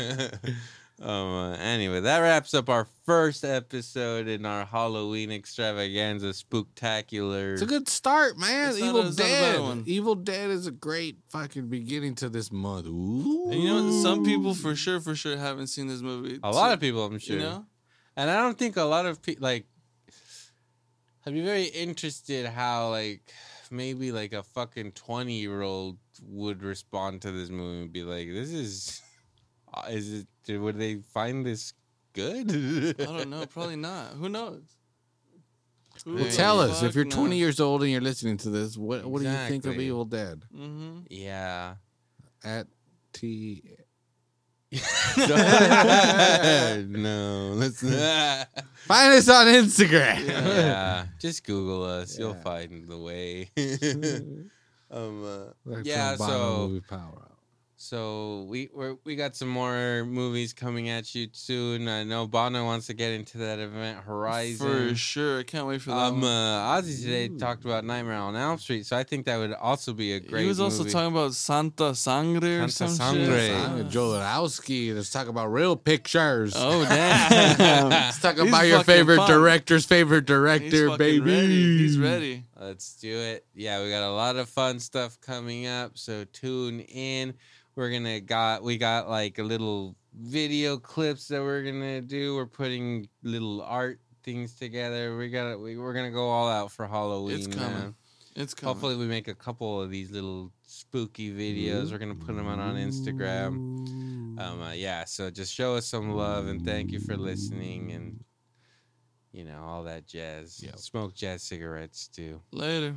um. uh, anyway, that wraps up our first episode in our Halloween extravaganza spooktacular. It's a good start, man. It's Evil a- not Dead. Evil Dead is a great fucking beginning to this month. Ooh. And you know, what? some people for sure, for sure haven't seen this movie. a lot of people, I'm sure. You know? And I don't think a lot of people like. I'd be very interested how like maybe like a fucking twenty year old would respond to this movie and be like, "This is, uh, is it? Would they find this good?" I don't know. Probably not. Who knows? Who Well, the tell us if you're 20 knows? years old and you're listening to this. What what do you think of Evil Dead? Mm-hmm. Yeah. At T. no, let's not. Find us on Instagram. yeah, just Google us. You'll find the way. um, uh, Yeah, so- movie power. Hour. So we we're, we got some more movies coming at you soon. I know Banno wants to get into that event Horizon. For sure. I can't wait for that. Um, one. uh, Ozzy today Ooh. talked about Nightmare on Elm Street, so I think that would also be a great. he was also movie. talking about Santa Sangre or Santa some Sangre. shit. Uh, Jodorowsky. Let's talk about real pictures. Oh damn! Let's talk He's about your favorite pumped. director's favorite director, fucking baby. Ready. He's ready. Let's do it. Yeah, we got a lot of fun stuff coming up, so tune in. We're gonna got we got like a little video clips that we're gonna do. We're putting little art things together. We got we, we're gonna go all out for Halloween. It's coming. man. It's coming. Hopefully, we make a couple of these little spooky videos. We're gonna put them out on Instagram. Um, uh, yeah, so just show us some love and thank you for listening and you know all that jazz. Yep. Smoke jazz cigarettes too. Later.